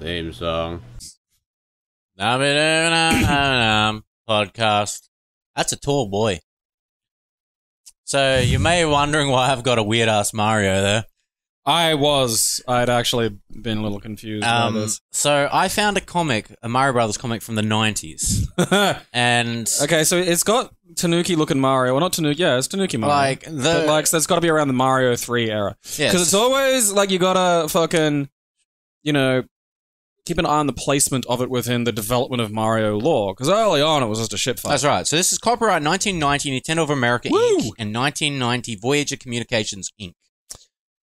Theme song. Podcast. That's a tall boy. So you may be wondering why I've got a weird ass Mario there. I was. I'd actually been a little confused Um, by this. so I found a comic, a Mario Brothers comic from the nineties, and okay, so it's got Tanuki looking Mario. Well, not Tanuki. Yeah, it's Tanuki Mario. like the but like, so it's got to be around the Mario 3 era. yes. Because it's always like you gotta fucking, you know, keep an eye on the placement of it within the development of Mario lore. Because early on, it was just a shit fight. That's right. So this is copyright 1990 Nintendo of America Woo! Inc. and 1990 Voyager Communications Inc.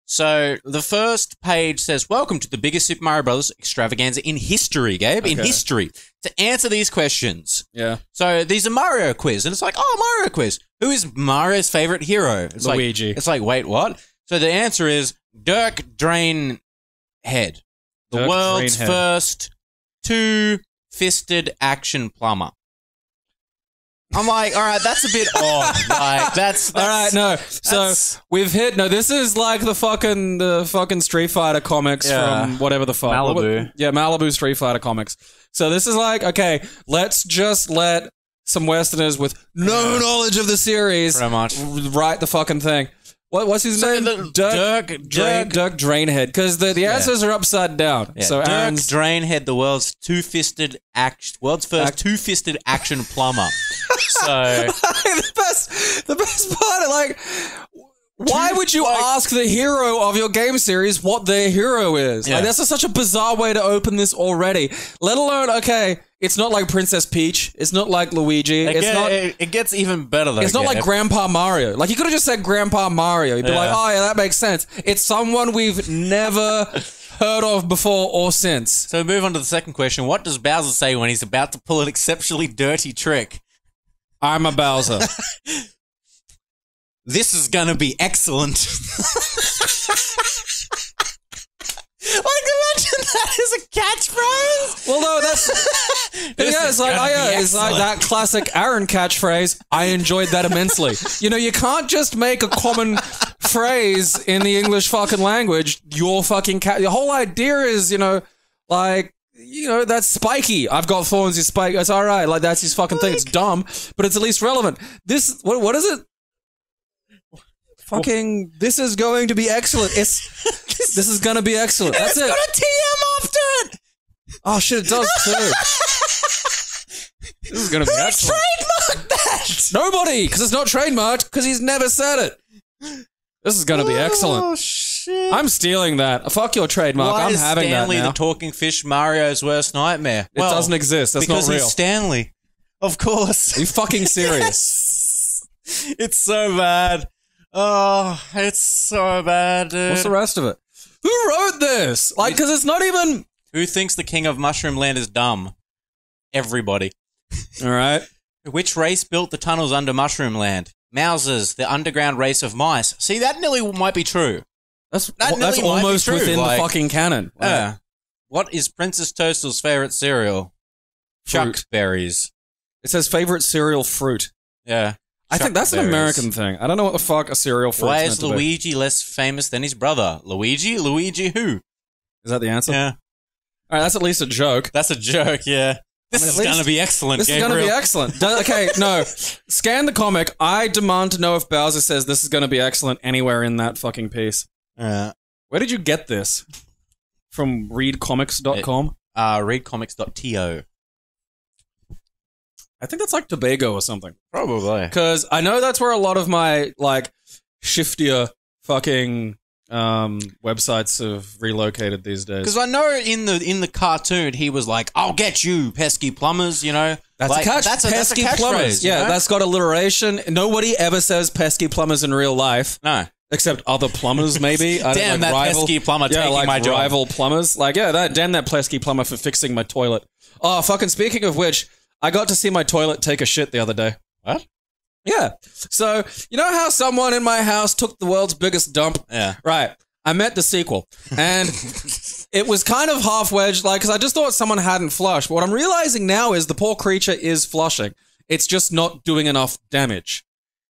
So the first page says, "Welcome to the biggest Super Mario Brothers extravaganza in history, Gabe. In Okay. history, to answer these questions." Yeah. So these are Mario quiz, and it's like, "Oh, Mario quiz. Who is Mario's favorite hero?" It's like, Luigi. it's like, wait, what? So the answer is Dirk Drainhead, the Dirk world's Drainhead. first two-fisted action plumber. I'm like, all right, that's a bit odd. Like, that's, All right, no. So we've hit. No, this is like the fucking the fucking Street Fighter comics Yeah. from whatever the fuck. Malibu. Yeah, Malibu Street Fighter comics. So this is like okay, let's just let some Westerners with no knowledge of the series pretty much. write the fucking thing. What, what's his So name? the- Dirk, Dirk Dirk, Drain- Dirk Drainhead. Because the, the Yeah. answers are upside down. Yeah. So Dirk Aaron's, Drainhead, the world's two-fisted act, world's first Act- two-fisted action plumber. so the best, the best part, like, why would you like- ask the hero of your game series what their hero is? Yeah. Like, that's just such a bizarre way to open this already. Let alone, okay, it's not like Princess Peach. It's not like Luigi. it, It's get- not. it, it gets even better though. It's not like. Grandpa Mario. Like you could have just said Grandpa Mario. You'd be Yeah. like, oh yeah, that makes sense. It's someone we've never heard of before or since. So move on to the second question. What does Bowser say when he's about to pull an exceptionally dirty trick? I'm a Bowser. This is gonna be excellent. like imagine that as a catchphrase. well, no, that's This yeah. Uh, it's like, gonna oh yeah, it's like that classic Aaron catchphrase. I enjoyed that immensely. You know, you can't just make a common phrase in the English fucking language. Your fucking cat. The whole idea is, you know, like. You know, that's spiky. I've got thorns, he's spiky. It's all right. Like, that's his fucking thing. It's dumb, but it's at least relevant. This, what, what is it? Fucking, this is going to be excellent. It's, this is going to be excellent. That's it's it. got a TM after it. Oh shit, it does too. this is gonna be excellent. Trademark that. Nobody, because it's not trademarked, because he's never said it. This is gonna be oh, excellent. Oh shit. I'm stealing that. Fuck your trademark. Why I'm is having Stanley that now. the talking fish Mario's worst nightmare? it doesn't exist. That's because not real. he's Stanley. Of course. Are you fucking serious? it's so bad. Oh, it's so bad, dude. What's the rest of it? Who wrote this? Like, because it's not even. Who thinks the king of Mushroom Land is dumb? Everybody. All right. Which race built the tunnels under Mushroom Land? Mousers, the underground race of mice. See, that nearly might be true. That's That that's nearly might be almost true, within like- the fucking canon. Like, Yeah. What is Princess Toadstool's favorite cereal? Chuck berries. It says favorite cereal fruit. Yeah. I think that's an. American thing. I don't know what the fuck a cereal fruit Why is is meant to be. Luigi less famous than his brother? Luigi? Luigi who? Is that the answer? Yeah. All right, that's at least a joke. That's a joke, yeah. This I mean, is going to be excellent, This is going to be excellent. Okay, no. Scan the comic. I demand to know if Bowser says this is going to be excellent anywhere in that fucking piece. Uh, Where did you get this? From readcomics.com? uh, readcomics.to. I think that's like Tobago or something. Probably. Because I know that's where a lot of my, like, shiftier fucking um, websites have relocated these days. Because I know in the in the cartoon he was like, "I'll get you, pesky plumbers," you know. That's Like, a catch. That's a, that's a pesky catchphrase, plumbers. you Yeah, know? that's got alliteration. Nobody ever says pesky plumbers in real life. no. Except other plumbers, maybe. I don't Damn like that rival, pesky plumber yeah, taking like my job. rival plumbers. Like, yeah, that damn that pesky plumber for fixing my toilet. Oh, fucking speaking of which, I got to see my toilet take a shit the other day. What? Yeah. So you know how someone in my house took the world's biggest dump? Yeah. Right. I met the sequel, and it was kind of half wedged, like because I just thought someone hadn't flushed. But what I'm realizing now is the poor creature is flushing. It's just not doing enough damage.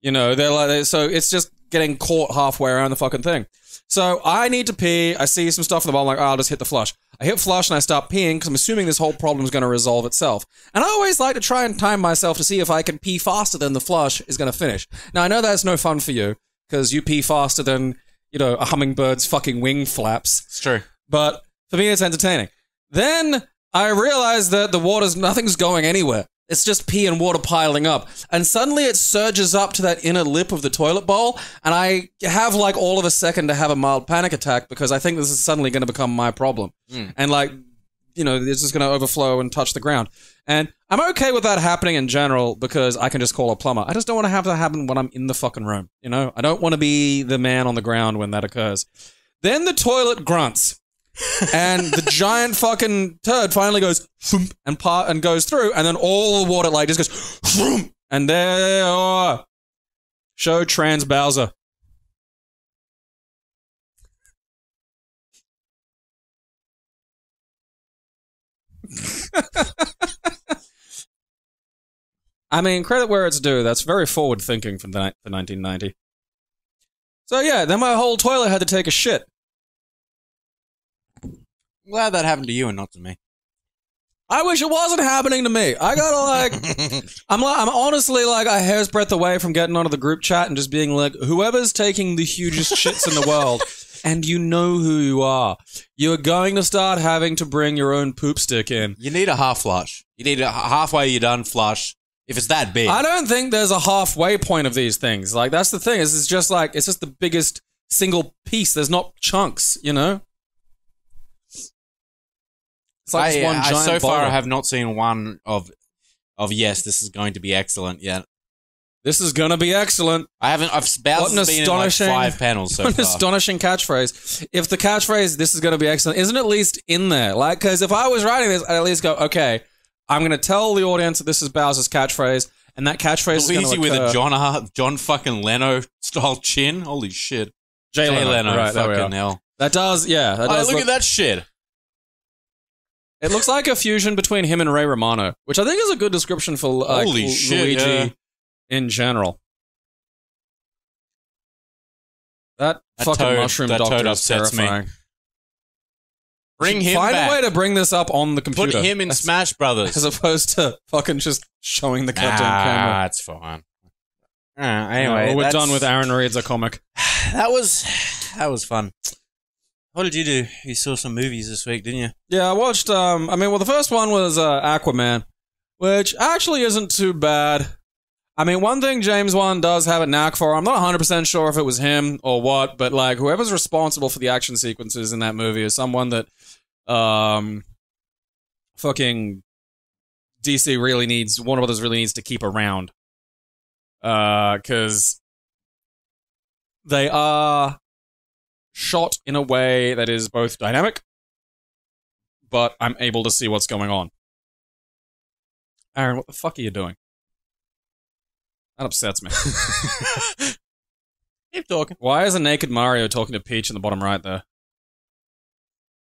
You know, they're like so it's just getting caught halfway around the fucking thing. So I need to pee. I see some stuff in the bottom. I'm like, oh, I'll just hit the flush. I hit flush and I stop peeing because I'm assuming this whole problem is going to resolve itself. And I always like to try and time myself to see if I can pee faster than the flush is going to finish. Now I know that's no fun for you because you pee faster than you know a hummingbird's fucking wing flaps. It's true. But for me, it's entertaining. Then I realize that the water's nothing's going anywhere. It's just pee and water piling up. And suddenly it surges up to that inner lip of the toilet bowl. And I have like all of a second to have a mild panic attack because I think this is suddenly going to become my problem. Hmm. And like, you know, it's just going to overflow and touch the ground. And I'm okay with that happening in general because I can just call a plumber. I just don't want to have that happen when I'm in the fucking room. You know, I don't want to be the man on the ground when that occurs. Then the toilet grunts and the giant fucking turd finally goes and part and goes through, and then all the water like just goes and there oh, show trans Bowser. I mean, credit where it's due. That's very forward thinking for, the, for 1990. So yeah, then my whole toilet had to take a shit. I'm glad that happened to you and not to me. I wish it wasn't happening to me. I gotta like, I'm like, I'm honestly like a hair's breadth away from getting onto the group chat and just being like, whoever's taking the hugest shits in the world, and you know who you are, you're going to start having to bring your own poop stick in. You need a half flush. You need a halfway you're done flush. If it's that big, I don't think there's a halfway point of these things. Like that's the thing. Is it's just like it's just the biggest single piece. There's not chunks, you know. It's like I, this uh, one I- giant so far. I have not seen one of of yes, this is going to be excellent yet. This is gonna be excellent. I haven't. I've Bowser's What an been in like five panels so What an far. astonishing catchphrase. If the catchphrase "This is going to be excellent" isn't at least in there, like, because if I was writing this, I'd at least go, "Okay, I'm going to tell the audience that this is Bowser's catchphrase, and that catchphrase is going with a John Hart, John fucking Leno style chin. Holy shit, Jay Jay Leno. Leno, Right, fucking hell. That does, yeah. That Oh, does look look- at that shit. It looks like a fusion between him and Ray Romano, which I think is a good description for like, Holy shit, Luigi yeah. in general. That, That fucking toad- mushroom that doctor is upsets me. Bring him Find back. a way to bring this up on the computer. Put him in as- Smash Brothers. as opposed to fucking just showing the goddamn ah, camera. Ah, it's fine. Uh, anyway, Uh, we're done with Aaron reads a comic. That was that was fun. What did you do? You saw some movies this week, didn't you? Yeah, I watched. Um, I mean, well, the first one was uh, Aquaman, which actually isn't too bad. I mean, one thing James Wan does have a knack for. I'm not 100 percent sure if it was him or what, but like whoever's responsible for the action sequences in that movie is someone that, um, fucking DC really needs. Warner Brothers really needs to keep around. Uh, because they are shot in a way that is both dynamic, but I'm able to see what's going on. Aaron, what the fuck are you doing? That upsets me. Keep talking. Why is a naked Mario talking to Peach in the bottom right there?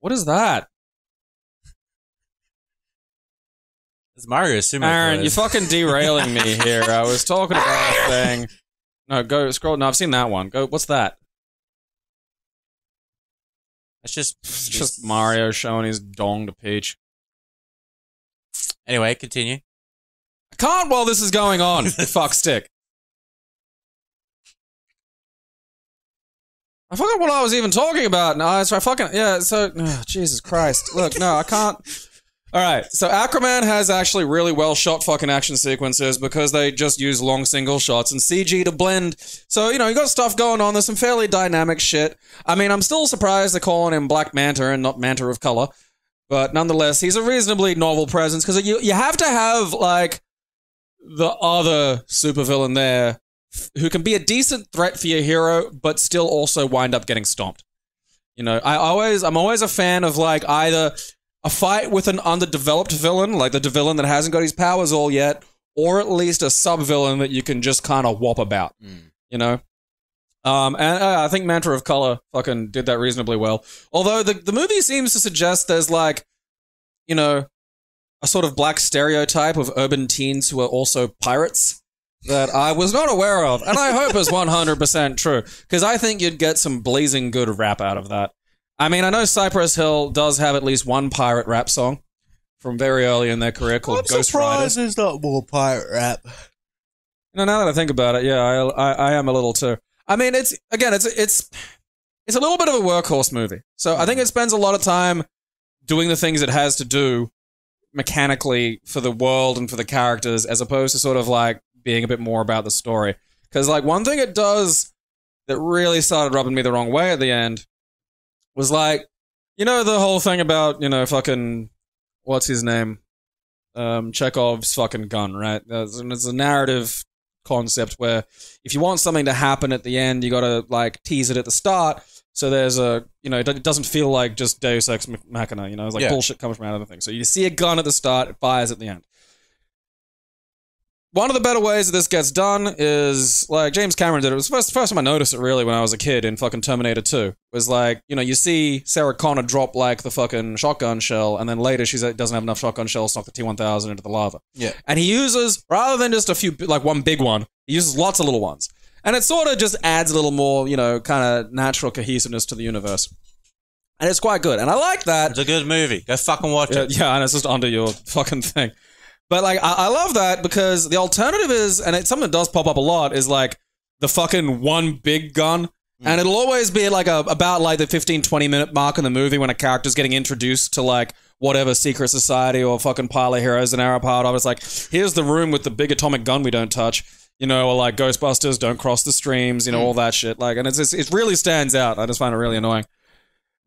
What is that? It's Mario Sumo. Aaron, you're fucking derailing me here. I was talking about a thing. No, go scroll. No, I've seen that one. Go. What's that? It's just It's just Mario showing his dong to Peach. Anyway, continue. I can't while this is going on. Fuck stick. I forgot what I was even talking about. No, it's I fucking yeah. So ugh, Jesus Christ, look, no, I can't. All right, so Aquaman has actually really well shot fucking action sequences because they just use long single shots and CG to blend. So you know you got stuff going on. There's some fairly dynamic shit. I mean, I'm still surprised they're calling him Black Manta and not Manta of Color, but nonetheless, he's a reasonably novel presence because you you have to have like the other supervillain there who can be a decent threat for your hero, but still also wind up getting stomped. You know, I always I'm always a fan of like either a fight with an underdeveloped villain, like the villain that hasn't got his powers all yet, or at least a sub villain that you can just kind of whop about. Mm. You know. Um, and uh, I think Manta of Color fucking did that reasonably well. Although the the movie seems to suggest there's like, you know, a sort of black stereotype of urban teens who are also pirates. that I was not aware of, and I hope is 100% true, because I think you'd get some blazing good rap out of that. I mean, I know Cypress Hill does have at least one pirate rap song from very early in their career called Ghost Riders. there's not more pirate rap. You know, now that I think about it, yeah, I, I, I am a little too. I mean, it's again, it's it's it's a little bit of a workhorse movie. So I think it spends a lot of time doing the things it has to do mechanically for the world and for the characters, as opposed to sort of like being a bit more about the story. Because like one thing it does that really started rubbing me the wrong way at the end was like, you know, the whole thing about you know fucking what's his name, um, Chekhov's fucking gun, right? There's, there's a narrative concept where if you want something to happen at the end, you got to like tease it at the start. So there's a, you know, it doesn't feel like just Deus Ex Machina, you know, it's like Yeah. bullshit coming from out of the thing. So you see a gun at the start, it fires at the end. One of the better ways that this gets done is like James Cameron did it. It was the first, first time I noticed it really when I was a kid in fucking Terminator 2. Was like, you know, you see Sarah Connor drop like the fucking shotgun shell, and then later she doesn't have enough shotgun shells to knock the T 1000 into the lava. Yeah. And he uses, rather than just a few, like one big one, he uses lots of little ones. And it sort of just adds a little more, you know, kind of natural cohesiveness to the universe. And it's quite good. And I like that. It's a good movie. Go fucking watch Yeah, it. yeah, and it's just under your fucking thing. But like, I, I love that because the alternative is, and it's something that does pop up a lot, is like the fucking one big gun. Mm. And it'll always be like a, about like the 15, 20 minute mark in the movie when a character's getting introduced to like whatever secret society or fucking pile of heroes and are part of. It's like, here's the room with the big atomic gun we don't touch. You know, or like Ghostbusters, don't cross the streams, you know, mm. all that shit. Like, and it's, it's it really stands out. I just find it really annoying.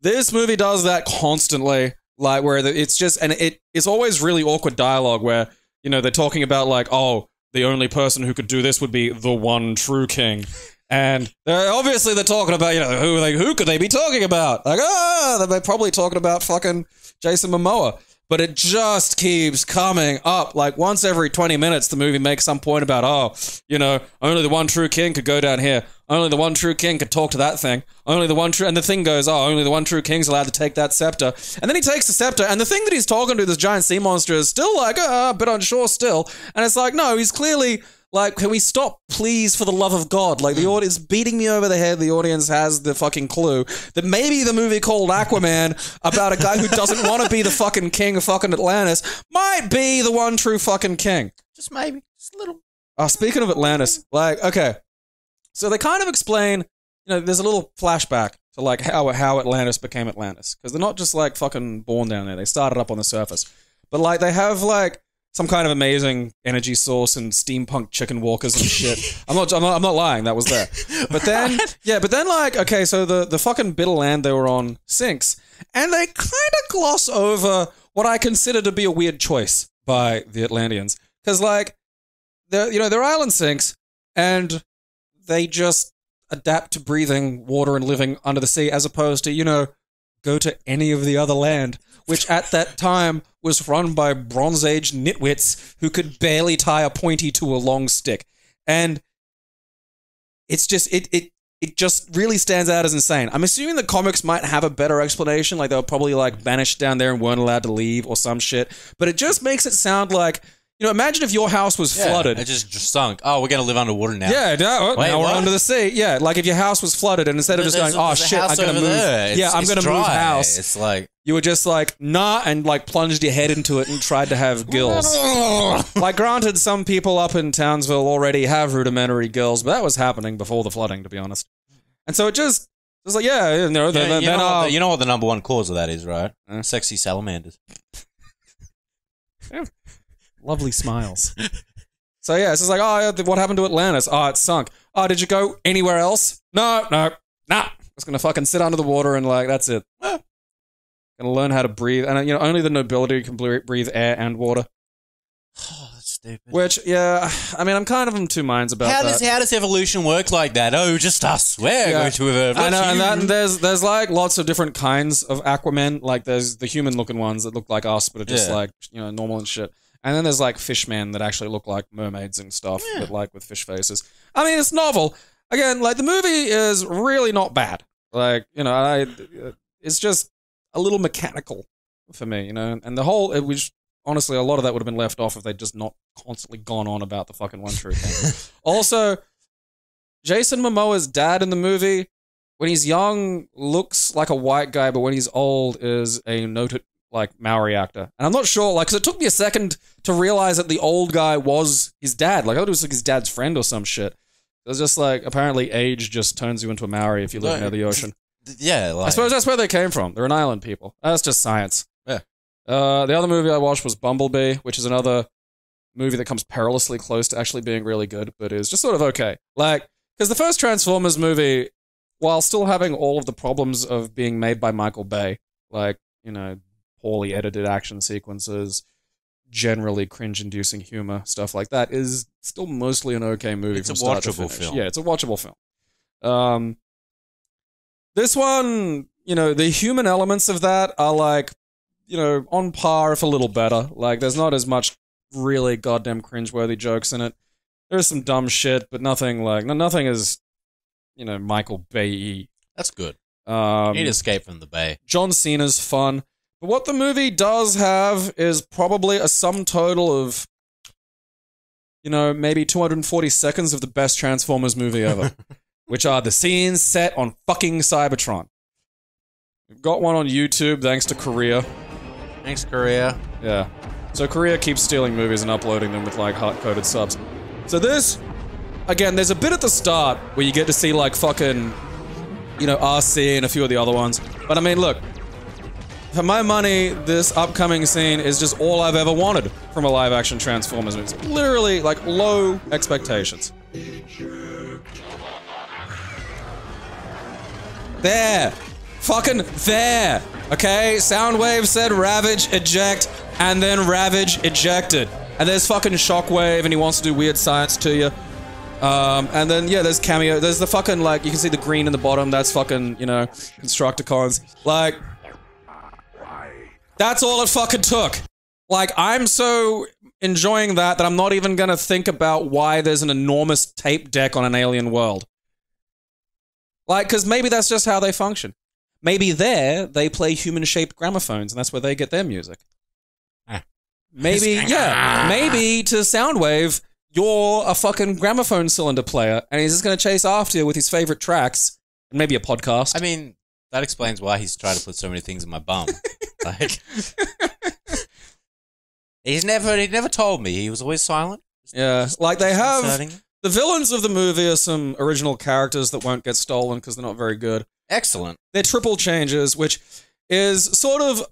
This movie does that constantly, like where the, it's just and it it's always really awkward dialogue where you know they're talking about like oh the only person who could do this would be the one true king. And they're, obviously they're talking about you know who like who could they be talking about? Like ah they're probably talking about fucking Jason Momoa. But it just keeps coming up like once every 20 minutes the movie makes some point about oh you know only the one true king could go down here only the one true king could talk to that thing only the one true and the thing goes oh only the one true king's allowed to take that scepter and then he takes the scepter and the thing that he's talking to this giant sea monster is still like uh, a bit unsure still and it's like no he's clearly like, can we stop, please, for the love of God? Like, the audience beating me over the head. The audience has the fucking clue that maybe the movie called Aquaman about a guy who doesn't want to be the fucking king of fucking Atlantis might be the one true fucking king. Just maybe. Just a little. Oh, speaking of Atlantis, like, okay. So they kind of explain, you know, there's a little flashback to like how how Atlantis became Atlantis. Because they're not just like fucking born down there. They started up on the surface. But like they have like some kind of amazing energy source and steampunk chicken walkers and shit. I'm not, I'm not I'm not lying, that was there. But then yeah, but then like, okay, so the, the fucking bit of land they were on sinks, and they kind of gloss over what I consider to be a weird choice by the Atlanteans. Because like the you know, their island sinks and they just adapt to breathing water and living under the sea as opposed to, you know, go to any of the other land, which at that time was run by Bronze Age nitwits who could barely tie a pointy to a long stick. And it's just it it it just really stands out as insane. I'm assuming the comics might have a better explanation, like they were probably like banished down there and weren't allowed to leave or some shit. But it just makes it sound like you know, imagine if your house was Yeah, flooded. It just, just sunk. Oh, we're going to live underwater now. Yeah, no, Wait, now we're what? under the sea. Yeah, like if your house was flooded and instead of just There's going, oh there's a shit, I'm house gonna over move. there. It's- yeah, I'm it's gonna move dry. house. It's like. You were just like, nah, and like plunged your head into it and tried to have gills. like, granted, some people up in Townsville already have rudimentary gills, but that was happening before the flooding, to be honest. And so it just, it's like, yeah, you know, You, then, you then, know uh, what the, you know what the number one cause of that is, right? Sexy salamanders. Lovely smiles. so yeah, it's just like, oh, what happened to Atlantis? Oh, it sunk. Oh, did you go anywhere else? No, no, nah. Just gonna fucking sit under the water and like that's it. Eh. Gonna learn how to breathe, and you know only the nobility can breathe air and water. Oh, that's stupid. Which, yeah, I mean, I'm kind of in two minds about how that. does how does evolution work like that? Oh, just us. We're Yeah. going to evolve. I know, and, that, and there's there's like lots of different kinds of Aquaman. Like there's the human looking ones that look like us, but are just Yeah. like you know normal and shit. And then there's like fishmen that actually look like mermaids and stuff, Yeah. but like with fish faces. I mean, it's novel. Again, like the movie is really not bad. Like you know, I uh, it's just a little mechanical for me, you know. And the whole it was honestly, a lot of that would have been left off if they'd just not constantly gone on about the fucking one true thing. also, Jason Momoa's dad in the movie, when he's young, looks like a white guy, but when he's old, is a noted like Maori actor. And I'm not sure, like, because it took me a second to realize that the old guy was his dad. Like, I thought it was like his dad's friend or some shit. It was just like apparently age just turns you into a Maori if you live No, near the ocean. Yeah, like, I suppose that's where they came from. They're an island people. That's just science. Yeah. Uh, the other movie I watched was Bumblebee, which is another movie that comes perilously close to actually being really good, but is just sort of okay. Like, because the first Transformers movie, while still having all of the problems of being made by Michael Bay, like, you know, poorly edited action sequences, generally cringe-inducing humor, stuff like that, is still mostly an okay movie. It's a watchable film. Yeah, it's a watchable film. Um, this one, you know, the human elements of that are like, you know, on par, if a little better. Like, there's not as much really goddamn cringeworthy jokes in it. There's some dumb shit, but nothing like, no, nothing is, you know, Michael Bay. that's good. Um, Need escape from the bay. John Cena's fun. But what the movie does have is probably a sum total of, you know, maybe 240 seconds of the best Transformers movie ever, which are the scenes set on fucking Cybertron. We've got one on YouTube thanks to Korea. Thanks, Korea. Yeah. So Korea keeps stealing movies and uploading them with like hard coded subs. So this, again, there's a bit at the start where you get to see like fucking, you know, Arcee and a few of the other ones. But I mean, look, for my money, this upcoming scene is just all I've ever wanted from a live action Transformers movie. It's literally like low expectations. There. Fucking there. Okay? Soundwave said Ravage eject, and then Ravage ejected. And there's fucking Shockwave, and he wants to do weird science to you. Um, and then, yeah, there's cameo. There's the fucking, like, you can see the green in the bottom. That's fucking, you know, Constructicons. Like, that's all it fucking took. Like, I'm so enjoying that that I'm not even gonna think about why there's an enormous tape deck on an alien world. Like, because maybe that's just how they function. Maybe there they play human shaped gramophones and that's where they get their music. Ah. Maybe, yeah, maybe to Soundwave, you're a fucking gramophone cylinder player and he's just gonna chase after you with his favorite tracks and maybe a podcast. I mean, that explains why he's trying to put so many things in my bum. like, he's never he never told me. He was always silent. yeah, like they have. Disconcerting. The villains of the movie are some original characters that won't get stolen because they're not very good. excellent. They're triple changes, which is sort of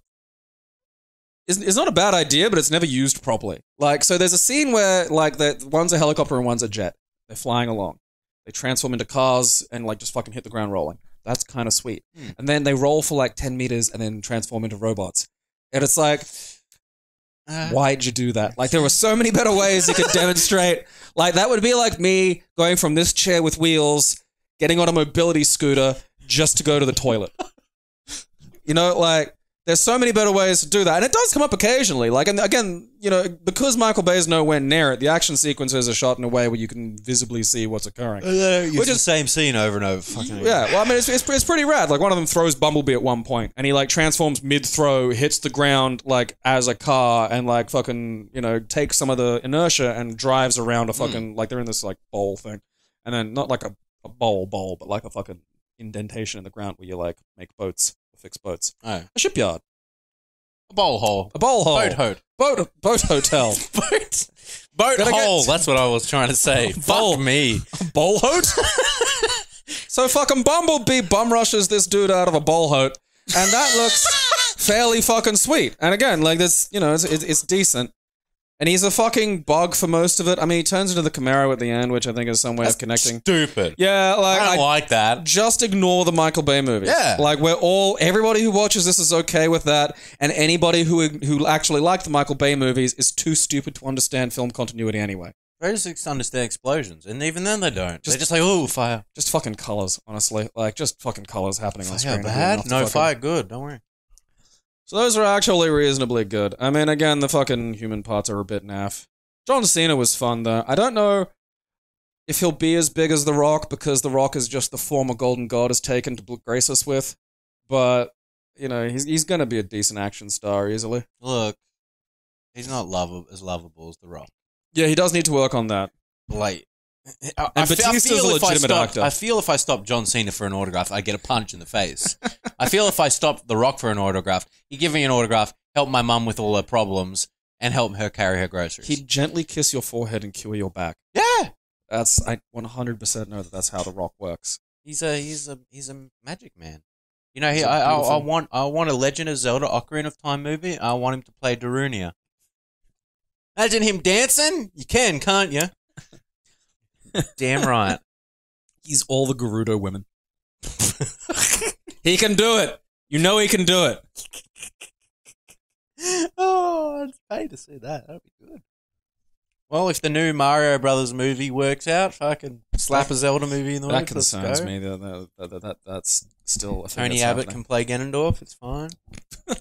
is, is not a bad idea, but it's never used properly. Like, so there's a scene where like the one's a helicopter and one's a jet. They're flying along. They transform into cars and like just fucking hit the ground rolling. That's kind of sweet. Hmm. And then they roll for like ten meters and then transform into robots. And it's like, Uh, why'd you do that? Like there were so many better ways you could demonstrate. Like that would be like me going from this chair with wheels, getting on a mobility scooter just to go to the toilet. You know, like there's so many better ways to do that, and it does come up occasionally. Like, and again, you know, because Michael Bay is nowhere near it, the action sequences are shot in a way where you can visibly see what's occurring. Uh, Which Which is the is- same scene over and over. Fucking Yeah, well, I mean, it's, it's, it's pretty rad. Like, one of them throws Bumblebee at one point, and he, like, transforms mid throw, hits the ground, like, as a car, and, like, fucking, you know, takes some of the inertia and drives around a hmm. fucking, like, they're in this, like, bowl thing. And then, not like a, a bowl, bowl, but like a fucking indentation in the ground where you, like, make boats, fix boats. oh, A shipyard. a bowl hole. A bowl hole. Boat hole. Boat, boat hotel. Boat. Boat Gotta get- hole. That's what I was trying to say. Bowl. Fuck me. bowl hote? so fucking Bumblebee bum rushes this dude out of a bowl hote, and that looks fairly fucking sweet. And again, like this, you know, it's, it's, it's decent. And he's a fucking bug for most of it. I mean, he turns into the Camaro at the end, which I think is some way of connecting. Stupid. Yeah, like I don't like that. just ignore the Michael Bay movies. Yeah. like we're all everybody who watches this is okay with that, and anybody who who actually liked the Michael Bay movies is too stupid to understand film continuity anyway. They just understand explosions, and even then they don't. Just- They're just like, oh, fire. Just fucking colors, honestly. Like just fucking colors happening on Fire screen. bad. No fucking- fire good. Don't worry. So those are actually reasonably good. I mean, again, the fucking human parts are a bit naff. John Cena was fun though. I don't know if he'll be as big as The Rock because The Rock is just the former Golden God has taken to grace us with, but you know he's he's gonna be a decent action star easily. Look, He's not lovable as lovable as The Rock. Yeah, he does need to work on that. Like, I, And I fe- I feel a if I legitimate stopped- actor. I feel if I stopped John Cena for an autograph, I'd get a punch in the face. I feel if I stop The Rock for an autograph, he'd give me an autograph, help my mum with all her problems, and help her carry her groceries. He'd gently kiss your forehead and cure your back. yeah, That's I 100% know that that's how the Rock works. he's a he's a he's a magic man. You know, he, I, I, I want I want a Legend of Zelda Ocarina of Time movie. I want him to play Darunia. Imagine him dancing. You can, can't you? Damn right. He's all the Gerudo women. he can do it. You know he can do it. oh, I'd pay to see that. That'd be good. Well, if the new Mario Brothers movie works out, fucking slap a Zelda movie in the way. That concerns me. That, that, that, that, that's still a thing Tony that's Abbott happening. can play Ganondorf. It's fine.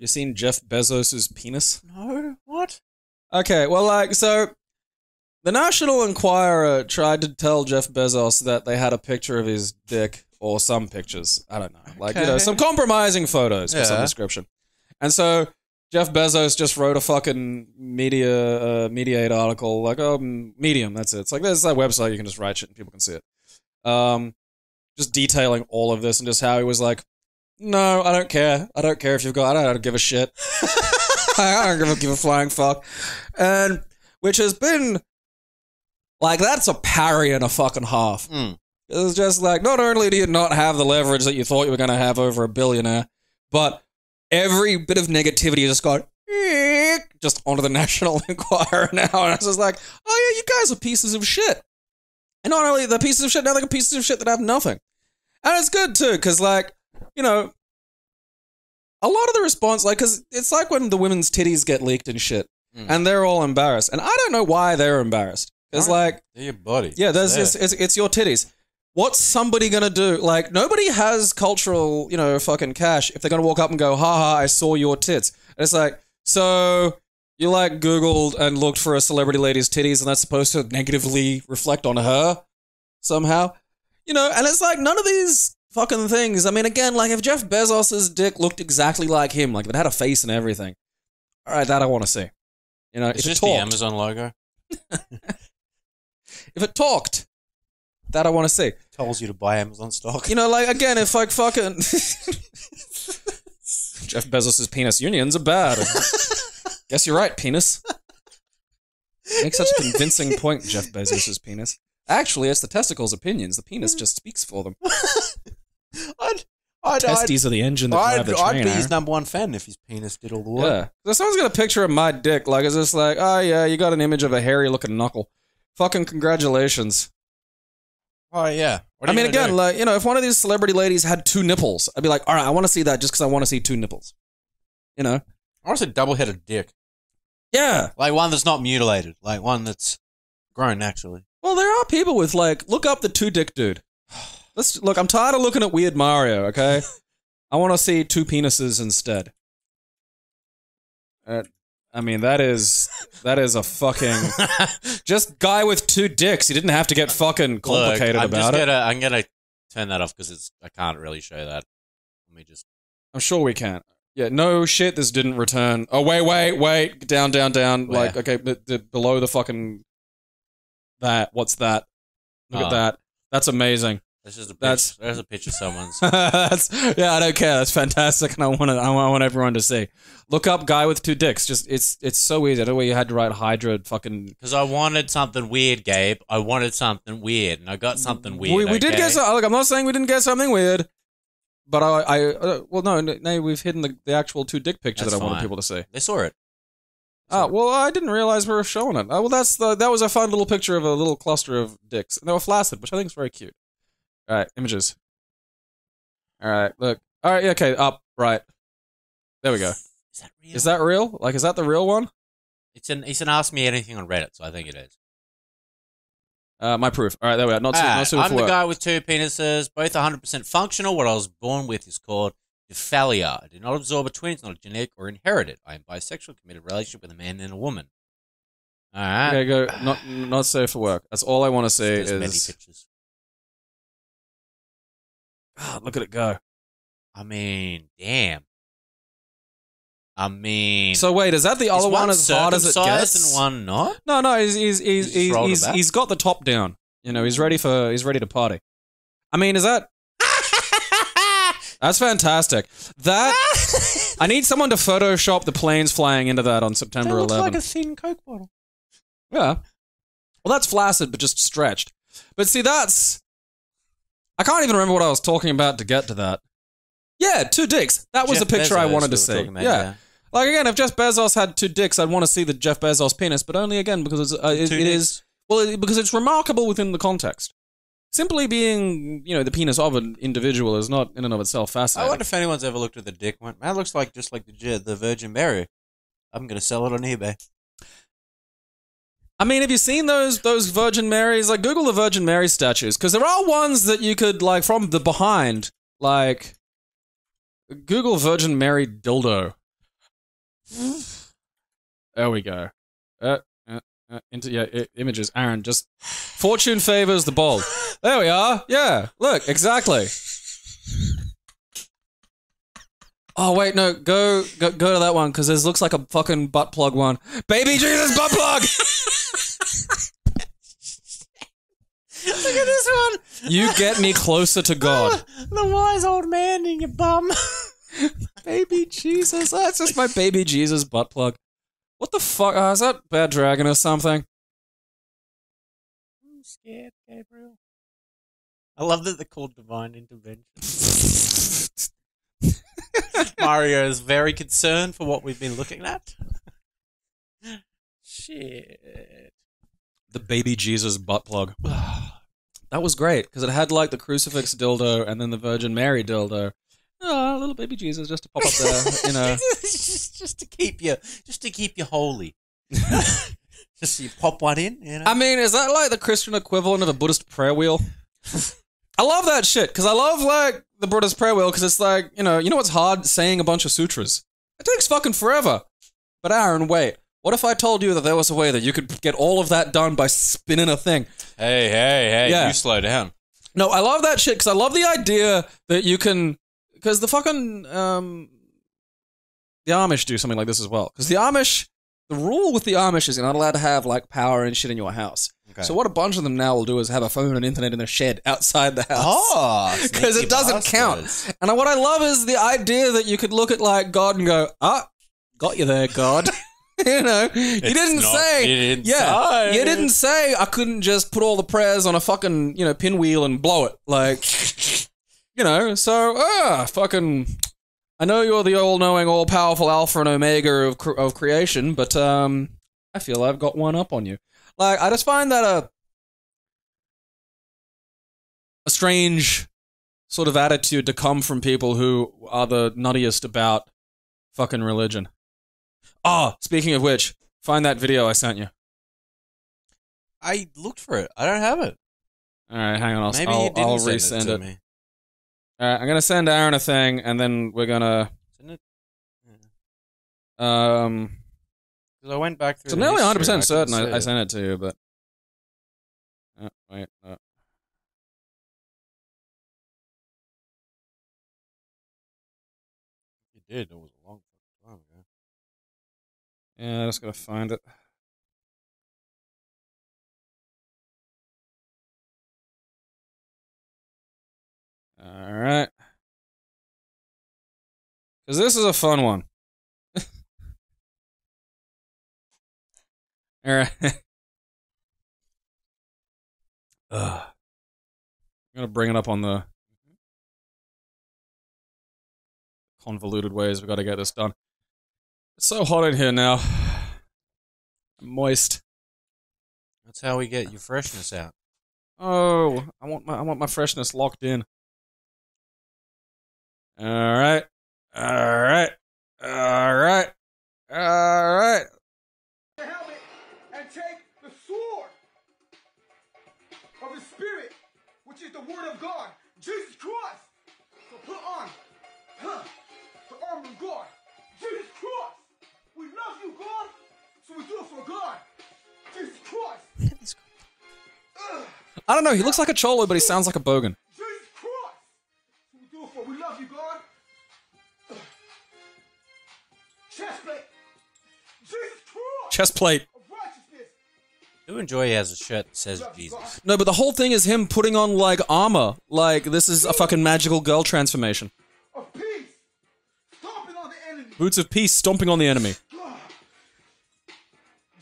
You seen Jeff Bezos's penis? No, what? Okay, well, like, so the National Enquirer tried to tell Jeff Bezos that they had a picture of his dick or some pictures. I don't know. Like, you know, some compromising photos for some description. And so Jeff Bezos just wrote a fucking media, uh, Mediate article, like, oh, Medium, that's it. It's like, there's that website, you can just write shit and people can see it. Um, just detailing all of this and just how he was like, no, I don't care. I don't care if you've got, I don't give a shit. I don't give a, give a flying fuck. And which has been like that's a parry and a fucking half. Mm. It was just like not only do you not have the leverage that you thought you were going to have over a billionaire, but every bit of negativity just got just onto the National Enquirer now, and I was just like, oh yeah, you guys are pieces of shit. And not only the pieces of shit, now they're like pieces of shit that have nothing. And it's good too, because like you know, a lot of the response, like, because it's like when the women's titties get leaked and shit, Mm. and they're all embarrassed, and I don't know why they're embarrassed. It's Alright. like, They're your body. yeah, there's It's it's, it's, it's your titties. What's somebody gonna do? Like, nobody has cultural, you know, fucking cash if they're gonna walk up and go, "Ha ha, I saw your tits. And it's like, so you like Googled and looked for a celebrity lady's titties, and that's supposed to negatively reflect on her somehow? You know, and it's like none of these fucking things. I mean, again, like if Jeff Bezos's dick looked exactly like him, like if it had a face and everything, all right, that I want to see. You know, It's if it just the talked, Amazon logo. if it talked, that I want to see. Tells you to buy Amazon stock. You know, like again, if like fucking Jeff Bezos's penis unions are bad. Guess you're right, penis. Make such a convincing point, Jeff Bezos's penis. Actually, it's the testicles' opinions. The penis just speaks for them. I'd, I'd, Testes are the engine that I'd, drive the I'd be his eh? number one fan if his penis did all the work. Yeah. So someone's got a picture of my dick. Like, it's just like, oh yeah, you got an image of a hairy looking knuckle. Fucking congratulations. Oh yeah. I mean, again, do? like you know, if one of these celebrity ladies had two nipples, I'd be like, all right, I want to see that just because I want to see two nipples. You know? I want to see double-headed dick, Yeah. like one that's not mutilated, like one that's grown naturally. Well, there are people with like, look up the two dick dude. Let's look. I'm tired of looking at weird Mario. Okay, I want to see two penises instead. Uh, I mean, that is that is a fucking just guy with two dicks. He didn't have to get fucking complicated Look, I'm about just it. Gonna, I'm gonna turn that off because it's I can't really show that. Let me just. I'm sure we can. Yeah, no shit. This didn't return. Oh wait, wait, wait. Down, down, down. Where? Like okay, but the, below the fucking that. What's that? Look Oh. at ah. that. That's amazing. There's just a picture. That's- There's a picture of someone's. That's yeah, I don't care. That's fantastic, and I want to. I want, I want everyone to see. Look up guy with two dicks. Just it's it's so easy. I don't know why you had to write Hydra. Fucking. Because I wanted something weird, Gabe. I wanted something weird, and I got something weird. we we did get some. Look, I'm not saying we didn't get something weird, but I I uh, well no no we've hidden the, the actual two dick picture That's that I wanted people to see. They saw it. Oh well, I didn't realize we were showing it. Oh well, that's the that was a fun little picture of a little cluster of dicks, and they were flaccid, which I think is very cute. All right, images. All right, look. All right, okay, up, right. There we go. Is that real? Is that real? Like, is that the real one? It's an. It's an ask me anything on Reddit, so I think it is. Uh, my proof. All right, there we are. Not too, Ah, not too I'm the work. guy with two penises, both 100% functional. What I was born with is called Diphallia. I did not absorb a twin. It's not genetic or inherited. I am bisexual, committed relationship with a man and a woman. All right. Okay, go. Not not safe for work. That's all I want to see many is. God, look at it go. I mean, damn. I mean, So wait, is that the other one one as hard as it gets? and one not? No, no, he's he's he's he's, he's, he's got the top down. You know, he's ready for he's ready to party. I mean, is that that's fantastic? That I need someone to Photoshop the planes flying into that on September that looks 11th. thin Coke bottle. yeah. Well, that's flaccid, but just stretched. But see, that's I can't even remember what I was talking about to get to that. Yeah, two dicks. That was Jeff the picture I wanted to see. about, yeah. Like again, if Jeff Bezos had two dicks, I'd want to see the Jeff Bezos penis, but only again because it's, uh, it, it is well it- because it's remarkable within the context. Simply being, you know, the penis of an individual is not in and of itself fascinating. I wonder if anyone's ever looked at the dick went, man, it looks like just like the the Virgin Mary. I'm gonna sell it on eBay. I mean, have you seen those those Virgin Marys? Like, Google the Virgin Mary statues because there are ones that you could like from the behind, like Google Virgin Mary dildo. There we go. Uh, uh, uh, into yeah, i- images. Aaron, just fortune favors the bold. There we are. Yeah, look exactly. Oh wait, no, go go, go to that one because this looks like a fucking butt plug one. Baby Jesus butt plug. Look at this one. You get me closer to God. the wise old man in your bum. baby Jesus. That's just my baby Jesus butt plug. What the fuck? Uh, is that Bad Dragon or something? I'm scared, Gabriel. I love that they're called divine intervention. Mario is very concerned for what we've been looking at. Shit. The baby Jesus butt plug. that was great because it had like the crucifix dildo and then the Virgin Mary dildo. Oh, little baby Jesus just to pop up there, you know. just, just to keep you, just to keep you holy. just so you pop one in, you know. I mean, is that like the Christian equivalent of a Buddhist prayer wheel? I love that shit because I love like the Buddha's prayer wheel because it's like you know you know what's hard saying a bunch of sutras. It takes fucking forever. But Aaron, wait. What if I told you that there was a way that you could get all of that done by spinning a thing? hey, hey, hey! Yeah. You slow down. No, I love that shit because I love the idea that you can. Because the fucking um, the Amish do something like this as well. Because the Amish, the rule with the Amish is you're not allowed to have like power and shit in your house. Okay. So what a bunch of them now will do is have a phone and internet in their shed outside the house. Because sneaky it doesn't count. And what I love is the idea that you could look at like God and go, ah, got you there, God. you know, you didn't say, inside. yeah, you didn't say I couldn't just put all the prayers on a fucking you know pinwheel and blow it, like, you know. So ah, fucking. I know you're the all-knowing, all-powerful Alpha and Omega of cr- of creation, but um, I feel I've got one up on you. Like, I just find that a a strange sort of attitude to come from people who are the nuttiest about fucking religion. Ah, speaking of which, find that video I sent you. I looked for it. I don't have it. All right, hang on. I'll, Maybe I'll, you didn't I'll send resend it to it. me. All right, I'm gonna send Aaron a thing, and then we're gonna Send it. um. Because I went back through. So the nearly history 100 and percent certain I, I sent it to you, but oh, wait, uh. no. You did. It was a long time ago. yeah, I just gotta find it. All right, because this is a fun one. All right. Ugh. I'm gonna bring it up on the convoluted ways. We've got to get this done. It's so hot in here now. I'm moist. That's how we get your freshness out. Oh, I want my I want my freshness locked in. All right, all right, all right, all the Word of God, Jesus Christ. So put on huh, the armor of God, Jesus Christ. We love you, God, so we do it for God, Jesus Christ. I don't know. He looks like a cholo, but he sounds like a bogan. Jesus Christ. So we do it for we love you, God. Ugh. Chest Chest plate. Of righteousness. Do enjoy he has a shirt that says Jesus. No, but the whole thing is him putting on like armor. Like this is a fucking magical girl transformation. of peace, stomping on the enemy. Boots of peace stomping on the enemy. God.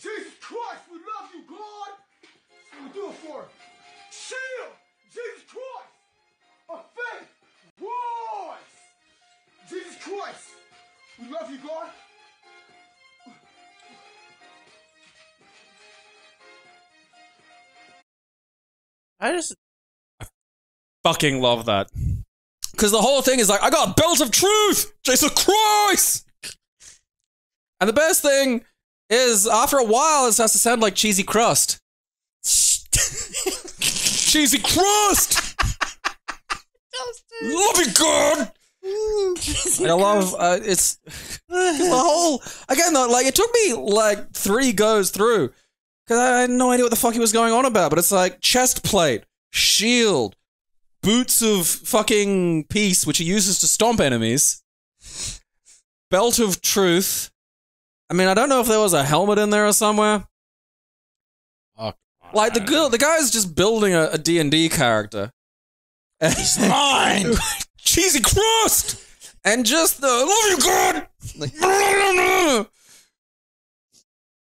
Jesus Christ, we love you, God. We do it for Shield, Jesus Christ, of faith, wars. Jesus Christ, we love you, God. I just Fucking love that. Because the whole thing is like, I got a belt of truth! Jesus Christ! And the best thing is, after a while, it starts to sound like cheesy crust. cheesy crust! love you, God! I love uh, it's the whole again though. Like it took me like three goes through because I had no idea what the fuck he was going on about. But it's like chest plate, shield, boots of fucking peace, which he uses to stomp enemies, belt of truth. I mean, I don't know if there was a helmet in there or somewhere. oh, Like the girl, the guy's just building a D and D character. He's mine, cheesy crust, and just the love you, God. Like,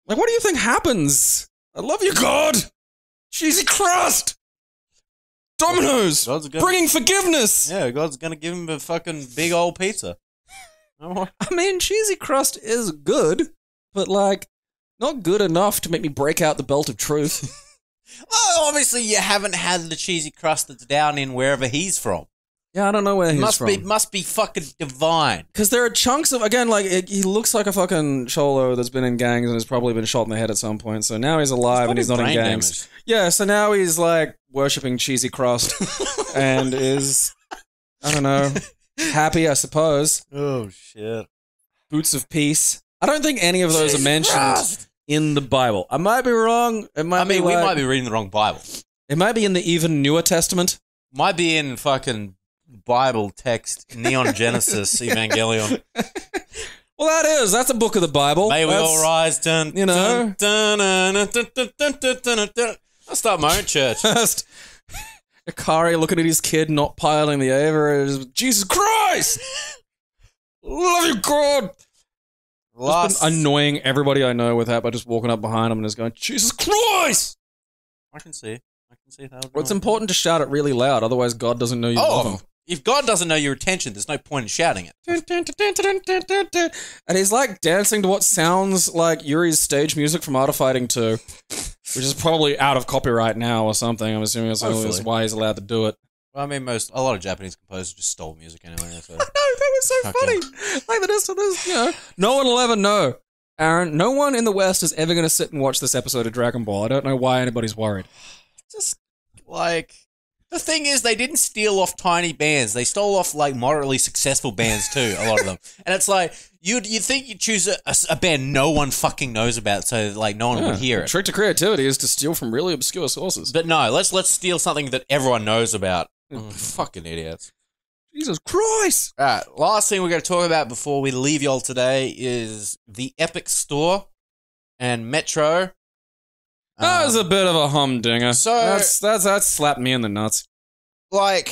like, what do you think happens? I love you, God. Cheesy crust. Dominoes, God's gonna- bringing forgiveness. Yeah, God's gonna give him a fucking big old pizza. I mean, cheesy crust is good, but like, not good enough to make me break out the belt of truth. Well, obviously you haven't had the cheesy crust that's down in wherever he's from. Yeah, I don't know where he's must from. be must be fucking divine. Because there are chunks of again, like it, he looks like a fucking cholo that's been in gangs and has probably been shot in the head at some point. So now he's alive and he's not in Brain gangs. damage. Yeah, so now he's like worshipping cheesy crust and is I don't know happy, I suppose. Oh shit! Boots of peace. I don't think any of those are mentioned in the Bible. I might be wrong. It might I mean, be we like- might be reading the wrong Bible. It might be in the even newer Testament. Might be in fucking Bible text, Neon Genesis Evangelion. Well, that is. That's a book of the Bible. May we all rise. Dun, you know. Dun, dun, I'll start my own church. First, Akari looking at his kid, not piling the over. Jesus Christ! Love you, God! Last... annoying everybody I know with that by just walking up behind them and just going, Jesus Christ! I can see. I can see how. Well, it's important to shout it really loud, otherwise God doesn't know you oh, love him if God doesn't know your attention, there's no point in shouting it. And he's like dancing to what sounds like Yuri's stage music from Art of Fighting 2, which is probably out of copyright now or something. I'm assuming that's Hopefully. why he's allowed to do it. Well, I mean, most a lot of Japanese composers just stole music anyway. So. No, that was so Okay. funny. Like the rest of this, you know, no one will ever know. Aaron, no one in the West is ever going to sit and watch this episode of Dragon Ball. I don't know why anybody's worried. just like the thing is they didn't steal off tiny bands. They stole off like moderately successful bands too a lot of them. And it's like you'd you think you'd choose a, band no one fucking knows about so like no one would hear it. Trick to creativity is to steal from really obscure sources. but no let's let's steal something that everyone knows about. Mm, fucking idiots. Jesus Christ! all right last thing we're going to talk about before we leave y'all today is the epic store and metro That Um, was a bit of a humdinger. so- that's that's that slapped me in the nuts. like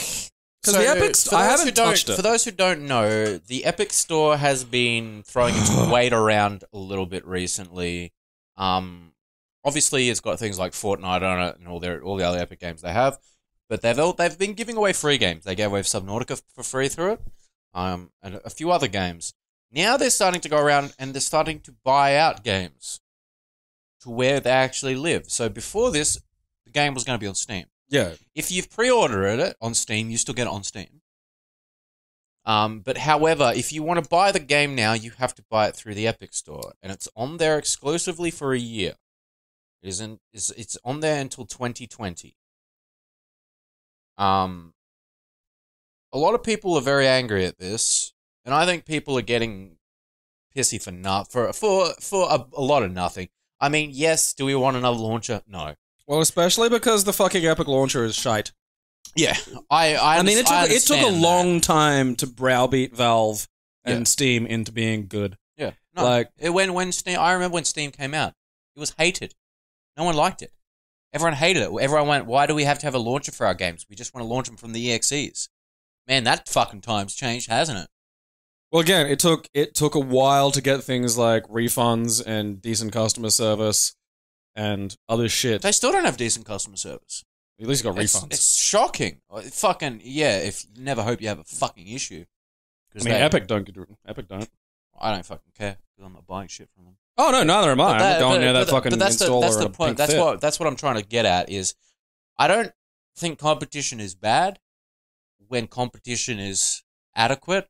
'Cause the Epic I those haven't who don't- touched it. For those who don't know, the Epic Store has been throwing its weight around a little bit recently. Um, obviously, it's got things like Fortnite on it and all their all the other Epic games they have, but they've all, they've been giving away free games. They gave away Subnautica for free through it, um, and a few other games. Now they're starting to go around and they're starting to buy out games to where they actually live. So before this, the game was going to be on Steam Yeah. if you've pre-ordered it on Steam, you still get it on Steam. Um, but however, if you want to buy the game now, you have to buy it through the Epic Store, and it's on there exclusively for a year. It isn't. It's, it's on there until 2020. Um, a lot of people are very angry at this, and I think people are getting pissy for not for for for a, a lot of nothing. I mean, yes, do we want another launcher? No. Well, especially because the fucking Epic launcher is shite. Yeah, I I, I mean, it took it took a that. long time to browbeat Valve and Yeah. Steam into being good. Yeah, no, Like- it, when when Steam, I remember when Steam came out. It was hated. No one liked it. Everyone hated it. Everyone went, "Why do we have to have a launcher for our games? We just want to launch them from the EXEs." Man, that fucking time's changed, hasn't it? Well, again, it took it took a while to get things like refunds and decent customer service and other shit. They still don't have decent customer service. At least you got It's, refunds. it's shocking. Uh, Fucking yeah. If you never hope you have a fucking issue. I 'Cause mean, they- Epic don't get Epic don't. I don't fucking care because I'm not buying shit from them. Oh no, neither am I. I'm not going but- near that but- fucking but that's installer. The, that's the point. That's Fit. what that's what I'm trying to get at is, I don't think competition is bad when competition is adequate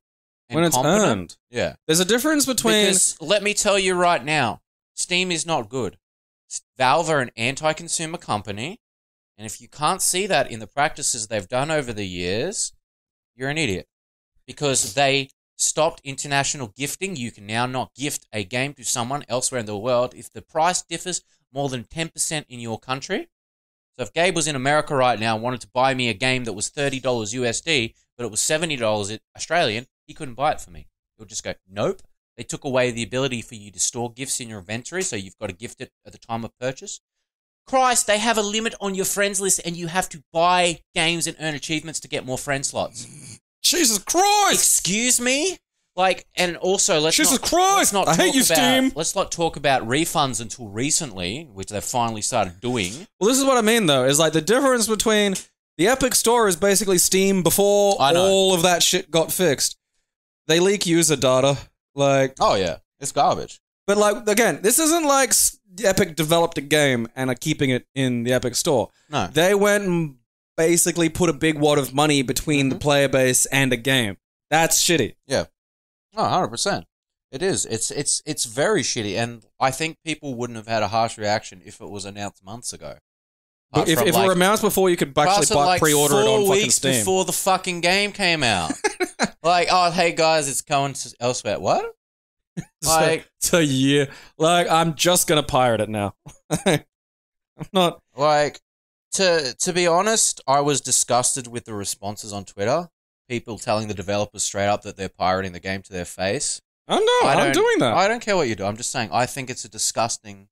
when it's competent. earned. Yeah, There's a difference between. because let me tell you right now, Steam is not good. Valve are an anti-consumer company, and if you can't see that in the practices they've done over the years, you're an idiot. Because they stopped international gifting. You can now not gift a game to someone elsewhere in the world if the price differs more than 10% in your country. So if Gabe was in America right now and wanted to buy me a game that was $30 USD, but it was $70 Australian, he couldn't buy it for me. He'll just go, nope. They took away the ability for you to store gifts in your inventory, so you've got to gift it at the time of purchase. Christ, they have a limit on your friends list, and you have to buy games and earn achievements to get more friend slots. Jesus Christ! Excuse me. Like, and also let's Jesus not, Christ! let's not I hate you, about, Steam. Let's not talk about refunds until recently, which they've finally started doing. Well, this is what I mean though. Is like the difference between the Epic Store is basically Steam before all of that shit got fixed. They leak user data, like, Oh yeah, it's garbage. but like again, this isn't like Epic developed a game and are keeping it in the Epic Store. No, They went and basically put a big wad of money between the Mhm. player base and a game. That's shitty. Yeah, oh, 100%. It is. It's it's it's very shitty, and I think people wouldn't have had a harsh reaction if it was announced months ago. If, if it were announced before, you could actually buy, like pre-order it on fucking weeks Steam. before the fucking game came out. like, oh, hey guys, it's going to elsewhere. What? Like, it's a year. Like I'm just gonna pirate it now. I'm not. like to to be honest, I was disgusted with the responses on Twitter. People telling the developers straight up that they're pirating the game to their face. Oh, I'm not. I I'm doing that. I don't care what you do. I'm just saying I think it's a disgusting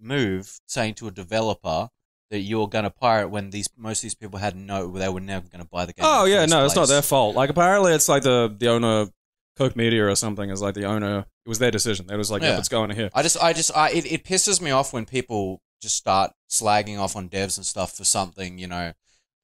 move saying to a developer that you're going to pirate when these most of these people had no they were never going to buy the game. oh yeah, no, it's not their fault. Like apparently, it's like the the owner, Koch Media or something, is like the owner. It was their decision. They was like, Yeah. "Yep, it's going to here." I just I just I it, it pisses me off when people just start slagging off on devs and stuff for something, you know,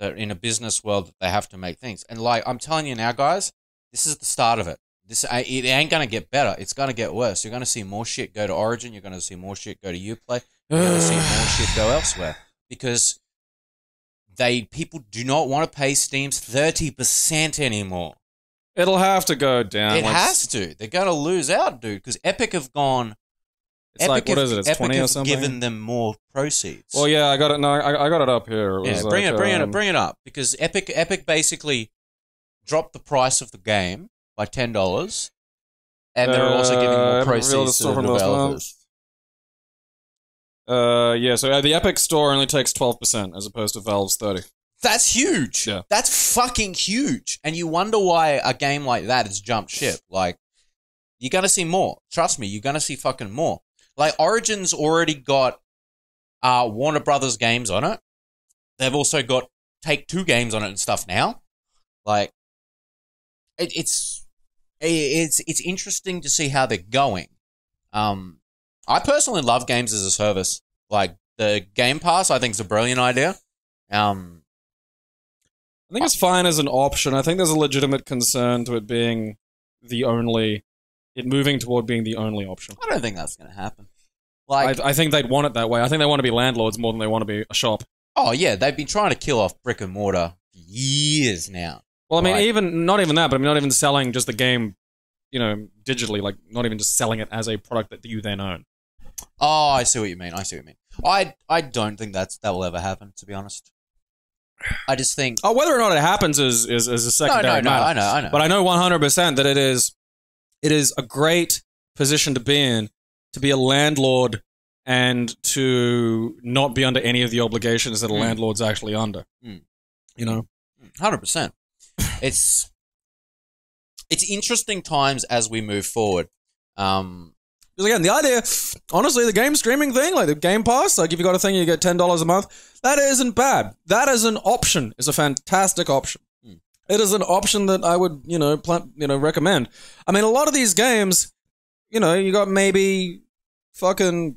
that in a business world that they have to make things. And like I'm telling you now guys, this is the start of it. This it ain't gonna get better. It's gonna get worse. You're gonna see more shit go to Origin. You're gonna see more shit go to UPlay. You're gonna see more shit go elsewhere because they people do not want to pay Steam's thirty percent anymore. It'll have to go down. it has to. They're gonna lose out, dude. Because Epic have gone. It's like what have- is it? It's Epic twenty or something. Given them more proceeds. well, yeah, I got it. No, I, I got it up here. It yeah. Bring like, it, bring it, um, up, bring it up. Because Epic, Epic basically dropped the price of the game by ten dollars, and they're also giving Uh, more proceeds to the developers. Uh, yeah. So uh, the Epic Store only takes twelve percent as opposed to Valve's thirty. That's huge. Yeah. That's fucking huge. And you wonder why a game like that has jumped ship. Like, you're gonna see more. Trust me, you're gonna see fucking more. Like, Origin's already got uh, Warner Brothers games on it. They've also got Take Two games on it and stuff now. Like, it, it's it, it's it's interesting to see how they're going. Um, I personally love games as a service. Like the Game Pass, I think is a brilliant idea. Um, I think it's fine as an option. I think there's a legitimate concern to it being the only, it moving toward being the only option. I don't think that's going to happen. Like, I, I think they'd want it that way. I think they want to be landlords more than they want to be a shop. oh yeah, they've been trying to kill off brick and mortar for years now. Well, I mean, Right. even not even that, but I mean, not even selling just the game, you know, digitally. Like, not even just selling it as a product that you then own. Oh, I see what you mean. I see what you mean. I I don't think that's that will ever happen. To be honest, I just think Oh, whether or not it happens is is, is a secondary no, no. matter. I know, I know. But I know 100 percent that it is, it is a great position to be in to be a landlord and to not be under any of the obligations that a Mm. landlord's actually under. Mm. You know, Hundred percent. It's it's interesting times as we move forward. Um, Because again, the idea, honestly, the game streaming thing, like the Game Pass, like if you got a thing, you get ten dollars a month. That isn't bad. That is an option. It's a fantastic option. Hmm. It is an option that I would, you know, pl- you know, recommend. I mean, a lot of these games, you know, you got maybe fucking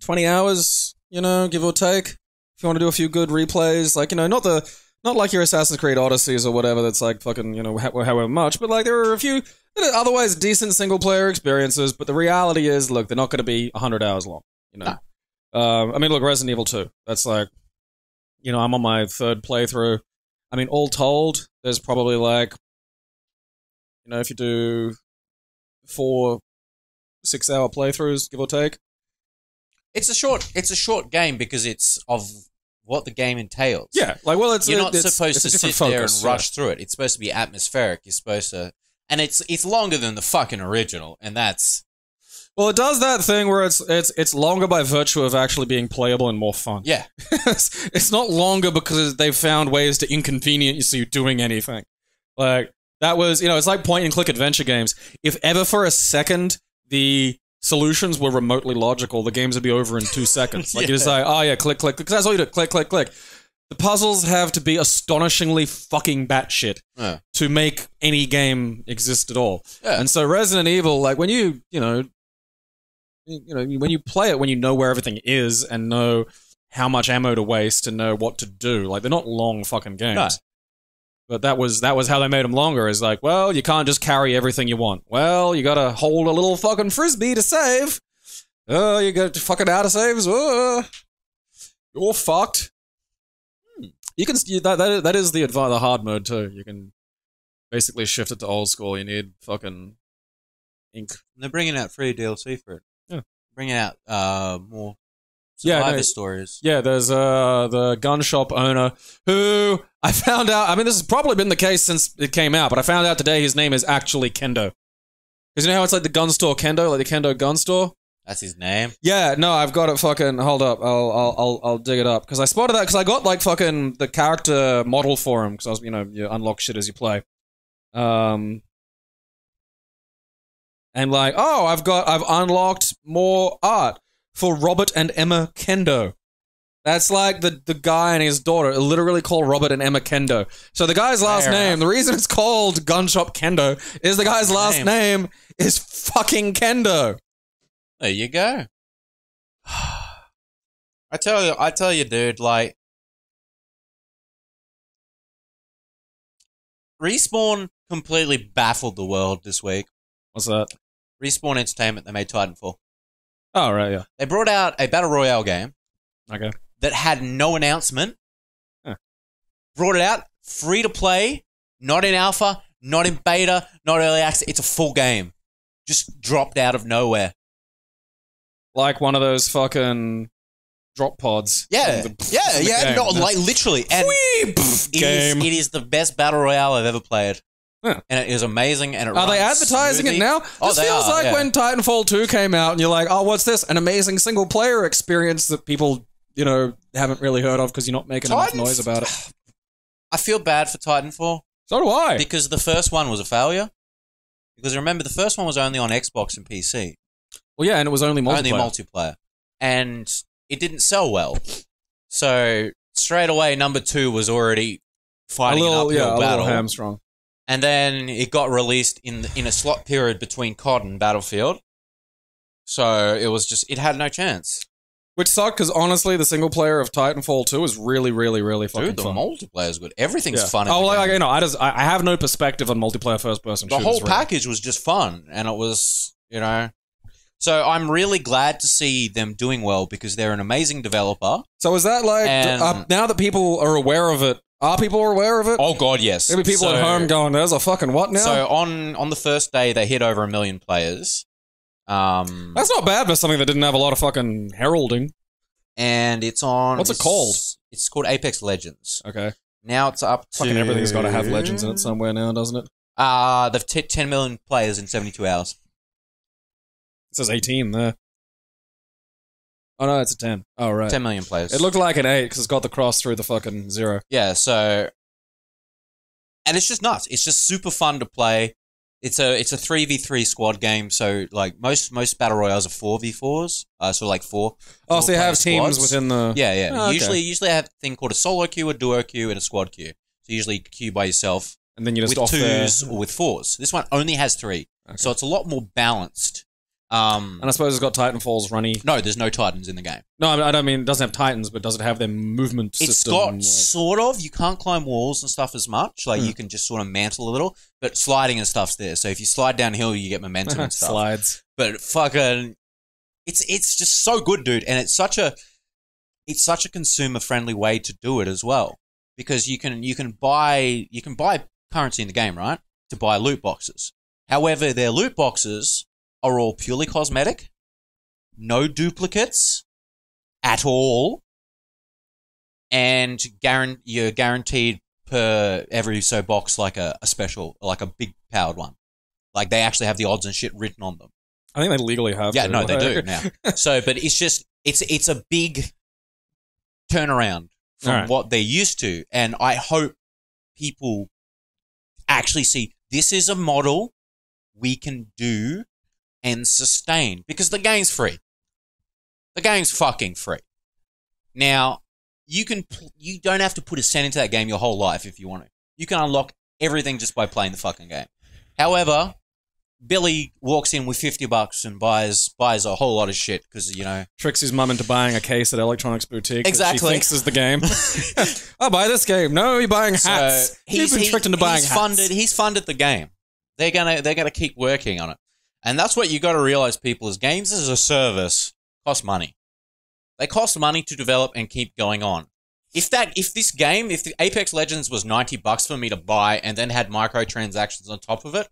twenty hours, you know, give or take. If you want to do a few good replays, like you know, not the not like your Assassin's Creed Odysseys or whatever. That's like fucking, you know, however much. But like there are a few otherwise decent single player experiences. But the reality is, look, they're not going to be hundred hours long. You know, um, I mean, look, Resident Evil Two. That's like, you know, I'm on my third playthrough. I mean, all told, there's probably like, you know, if you do four, six hour playthroughs, give or take. It's a short. It's a short game because it's of what the game entails. Yeah, like well, it's you're not it's- supposed it's to sit there and focus, yeah. rush through it. It's supposed to be atmospheric. You're supposed to, and it's it's longer than the fucking original, and that's Well, it does that thing where it's it's it's longer by virtue of actually being playable and more fun. yeah. it's, it's not longer because they've found ways to inconvenience you doing anything. Like that was, you know, it's like point and click adventure games. If ever for a second the solutions were remotely logical, the games would be over in two seconds. Like you just like, oh yeah, click, click, because that's all you do, click, click, click. The puzzles have to be astonishingly fucking batshit Yeah. to make any game exist at all. Yeah. And so Resident Evil, like when you, you know, you know, when you play it, when you know where everything is and know how much ammo to waste and know what to do, like they're not long fucking games. No. But that was that was how they made them longer. Is like, well, you can't just carry everything you want. Well, you gotta hold a little fucking frisbee to save. Oh, you got to fucking out of saves. Oh, you're fucked. You can you, that that that is the advi- the hard mode too. You can basically shift it to old school. You need fucking ink. They're bringing out free DLC for it. Yeah. Bringing out uh more Yeah, no, stories. Yeah, there's uh the gun shop owner who I found out. I mean, this has probably been the case since it came out, but I found out today his name is actually Kendo. Because you know how it's like the gun store Kendo, like the Kendo gun store. That's his name. Yeah, no, I've got it. Fucking hold up, I'll I'll I'll, I'll dig it up because I spotted that because I got like fucking the character model for him because I was you know you unlock shit as you play, um, and like oh I've got I've unlocked more art for Robert and Emma Kendo. That's like the the guy and his daughter literally called Robert and Emma Kendo. So the guy's last Fair name, enough. the reason it's called Gun Shop Kendo is the guy's last name. name is fucking Kendo. There you go. I tell you, I tell you, dude. Like, respawn completely baffled the world this week. What's that? Respawn Entertainment they made Titanfall. Oh right, yeah. They brought out a battle royale game Okay. that had no announcement. Huh. Brought it out free to play, not in alpha, not in beta, not early access. It's a full game. Just dropped out of nowhere. Like one of those fucking drop pods. Yeah, the- yeah, yeah. No, like literally, and Whee! Pff, it is, it is the best battle royale I've ever played, Huh. and it is amazing. And it Are they advertising smoothly. it now? Oh, this feels are, like yeah. when Titanfall 2 came out and you're like, oh, what's this? An amazing single player experience that people, you know, haven't really heard of because you're not making enough noise about it. I feel bad for Titanfall So do I. because the first one was a failure. Because remember, the first one was only on Xbox and PC. Well, yeah, and it was only multiplayer. only multiplayer, and it didn't sell well. So straight away, number two was already a fighting little, an yeah, uphill a little battle, hamstrung. and then it got released in in a slot period between COD and Battlefield. So it was just it had no chance. Which sucked because honestly, the single player of Titanfall 2 is really, really, really fucking Dude, the fun. multiplayer is good. Everything's yeah. fun. Oh, like, you know, I just I, I have no perspective on multiplayer first person. the whole package was just fun, and it was you know. So I'm really glad to see them doing well because they're an amazing developer. So is that like And- uh, now that people are aware of it? Are people aware of it? Oh God, yes. Maybe people So- at home going, "There's a fucking what now?" So on on the first day, they hit over a million players. Um, That's not bad for something that didn't have a lot of fucking heralding. and it's on. What's it it's- called? It's called Apex Legends. Okay, Now it's up to fucking everything's got to have legends in it somewhere now, doesn't it? Uh they've t- 10 million players in 72 hours. Says 18 there. Oh no, it's a 10. Oh right. 10 million players. It looked like an 8 because it's got the cross through the fucking zero. yeah. So, and it's just nuts. It's just super fun to play. It's a it's a three v three squad game. So like most most battle royales are four v fours. Uh, so like four. Oh, so you have teams within the. Yeah, yeah. Oh, okay. Usually, usually I have a thing called a solo queue, a duo queue, and a squad queue. So usually queue by yourself And then you just with off there. twos or with fours. This one only has three, Okay. so it's a lot more balanced. Um, And I suppose it's got Titanfall's runny. no, there's no titans in the game. No, I don't mean it doesn't have Titans, but does it have their movement It's system? got like- sort of. You can't climb walls and stuff as much. Like Hmm. you can just sort of mantle a little, but sliding and stuff's there. So if you slide downhill, you get momentum and stuff. slides. But fucking, it's it's just so good, dude. And it's such a it's such a consumer friendly way to do it as well because you can you can buy you can buy currency in the game, right? To buy loot boxes. However, their loot boxes are all purely cosmetic, no duplicates at all, and guaran- you're guaranteed per every so box like a, a special, like a big powered one. Like they actually have the odds and shit written on them. I think they legally have. Yeah, to. no, they do now. So, but it's just it's it's a big turnaround from Alright. what they're used to, and I hope people actually see this is a model we can do and sustain because the game's free. The game's fucking free. Now, you can you don't have to put a cent into that game your whole life if you want to. You can unlock everything just by playing the fucking game. However, Billy walks in with fifty bucks and buys buys a whole lot of shit because you know Tricks his mum into buying a case at Electronics Boutique. that Exactly. She thinks is the game. I'll buy this game. No, you're buying so hats. You've he's been he- tricked into buying he's hats. funded he's funded the game. They're gonna they're gonna keep working on it, and that's what you got to realize. People is games as a service cost money. They cost money to develop and keep going on. If that if this game if the Apex Legends was ninety bucks for me to buy and then had microtransactions on top of it,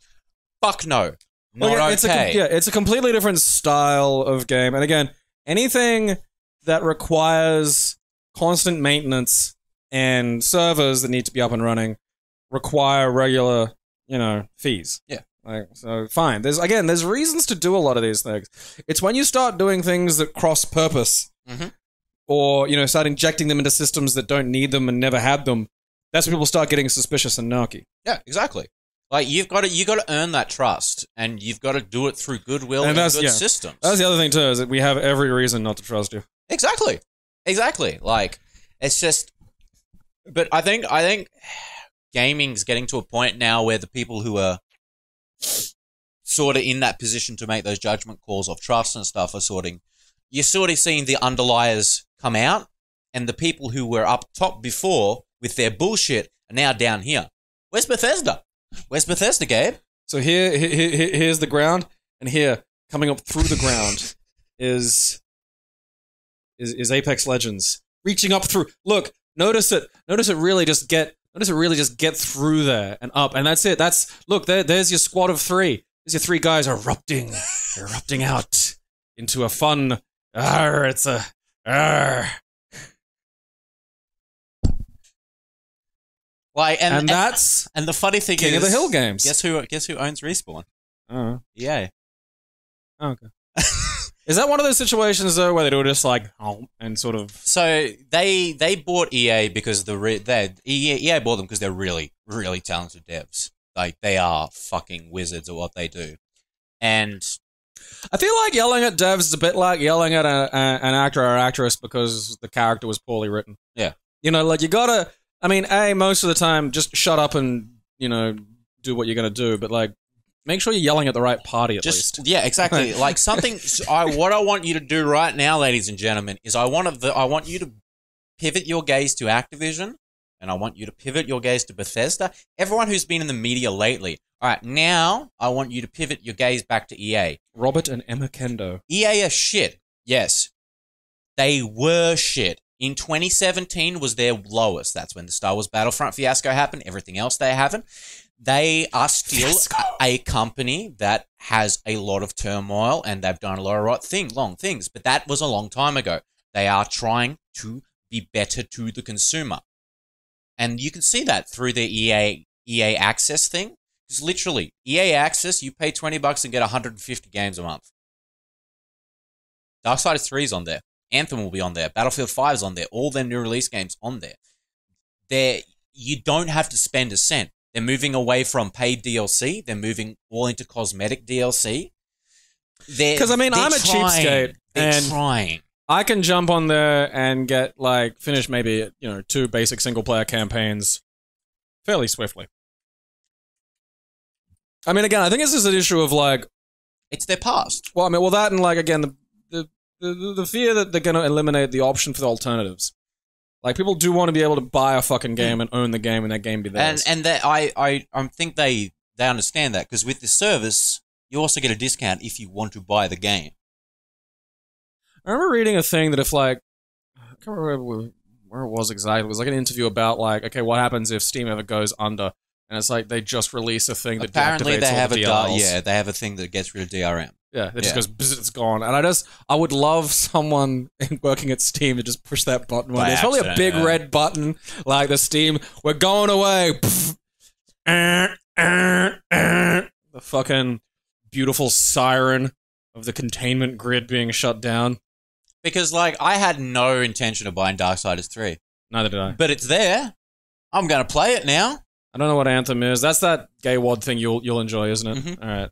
fuck no, not Well, yeah, it's a okay. yeah, it's a completely different style of game. And again, anything that requires constant maintenance and servers that need to be up and running require regular, you know, fees. Yeah. Like, so fine. There's again, there's reasons to do a lot of these things. It's when you start doing things that cross purpose, Mhm. or you know, start injecting them into systems that don't need them and never had them. That's when people start getting suspicious and narky. Yeah, exactly. Like you've got to you got to earn that trust, and you've got to do it through goodwill And and, good yeah. systems. That's the other thing too, is that we have every reason not to trust you. exactly, exactly. Like it's just, but I think I think gaming's getting to a point now where the people who are sort of in that position to make those judgment calls of trust and stuff are sorting. You're sort of seeing the underliers come out, and the people who were up top before with their bullshit are now down here. Where's Bethesda? Where's Bethesda, Gabe? So here, he- he- he- here's the ground, and here, coming up through the ground, is is is Apex Legends reaching up through. Look, notice it. Notice it really just get. Notice it really just get through there and up, and that's it. That's look. There, there's your squad of three. There's your three guys erupting, erupting out into a fun. Arr, it's a. Arr. Like, and And, and, that's and the funny thing King is, of the Hill games. Guess who? Guess who owns Respawn? Uh-huh. Oh, EA. okay. Is that one of those situations though where they do just like oh, and sort of So they they bought EA because the re- they EA, EA bought them because they're really really talented devs. Like they are fucking wizards at what they do. And I feel like yelling at devs is a bit like yelling at a, a, an actor or actress because the character was poorly written. Yeah. You know, like you gotta. I mean, a most of the time, just shut up and you know do what you're gonna do. But like, make sure you're yelling at the right party at just least. yeah, exactly. like something. I what I want you to do right now, ladies and gentlemen, is I want to I want you to pivot your gaze to Activision, and I want you to pivot your gaze to Bethesda. Everyone who's been in the media lately. All right, now I want you to pivot your gaze back to EA. Robert and Emma Kendo. EA are shit. Yes. They were shit. In 2017 was their lowest. That's when the Star Wars Battlefront fiasco happened. Everything else they haven't. They are still Fiasco. a company that has a lot of turmoil and they've done a lot of right thing, long things. But that was a long time ago. They are trying to be better to the consumer. And you can see that through the EA EA Access thing. Because literally, EA Access, you pay 20 bucks and get 150 games a month. Darksiders 3 is on there. Anthem will be on there. Battlefield 5 is on there. All their new release games on there. There, you don't have to spend a cent. They're moving away from paid DLC. They're moving all into cosmetic DLC. Because, I mean, I'm a cheapskate, They're and- trying. I can jump on there and get like finish maybe you know two basic single player campaigns fairly swiftly. I mean, again, I think this is an issue of like, It's their past. well, I mean, well, that and like again, the the the, the fear that they're going to eliminate the option for the alternatives. Like people do want to be able to buy a fucking game and own the game and that game be And theirs. and that I, I I think they they understand that because with this service, you also get a discount if you want to buy the game. I remember reading a thing that if like I can't remember where- it was exactly. It was like an interview about like okay, what happens if Steam ever goes under? And it's like they just release a thing that Apparently, they have the a yeah, they have a thing that gets rid of DRM. Yeah, it just goes, bzz, it's gone. And I just, I would love someone working at Steam to just push that button. One By day. There's probably a big yeah. red button like the Steam, we're going away. Pff. The fucking beautiful siren of the containment grid being shut down. Because like I had no intention of buying Darksiders three, Neither did I. but it's there. I'm gonna play it now. I don't know what Anthem is. That's that gay wad thing you'll you'll enjoy, isn't it? Mhm. All right.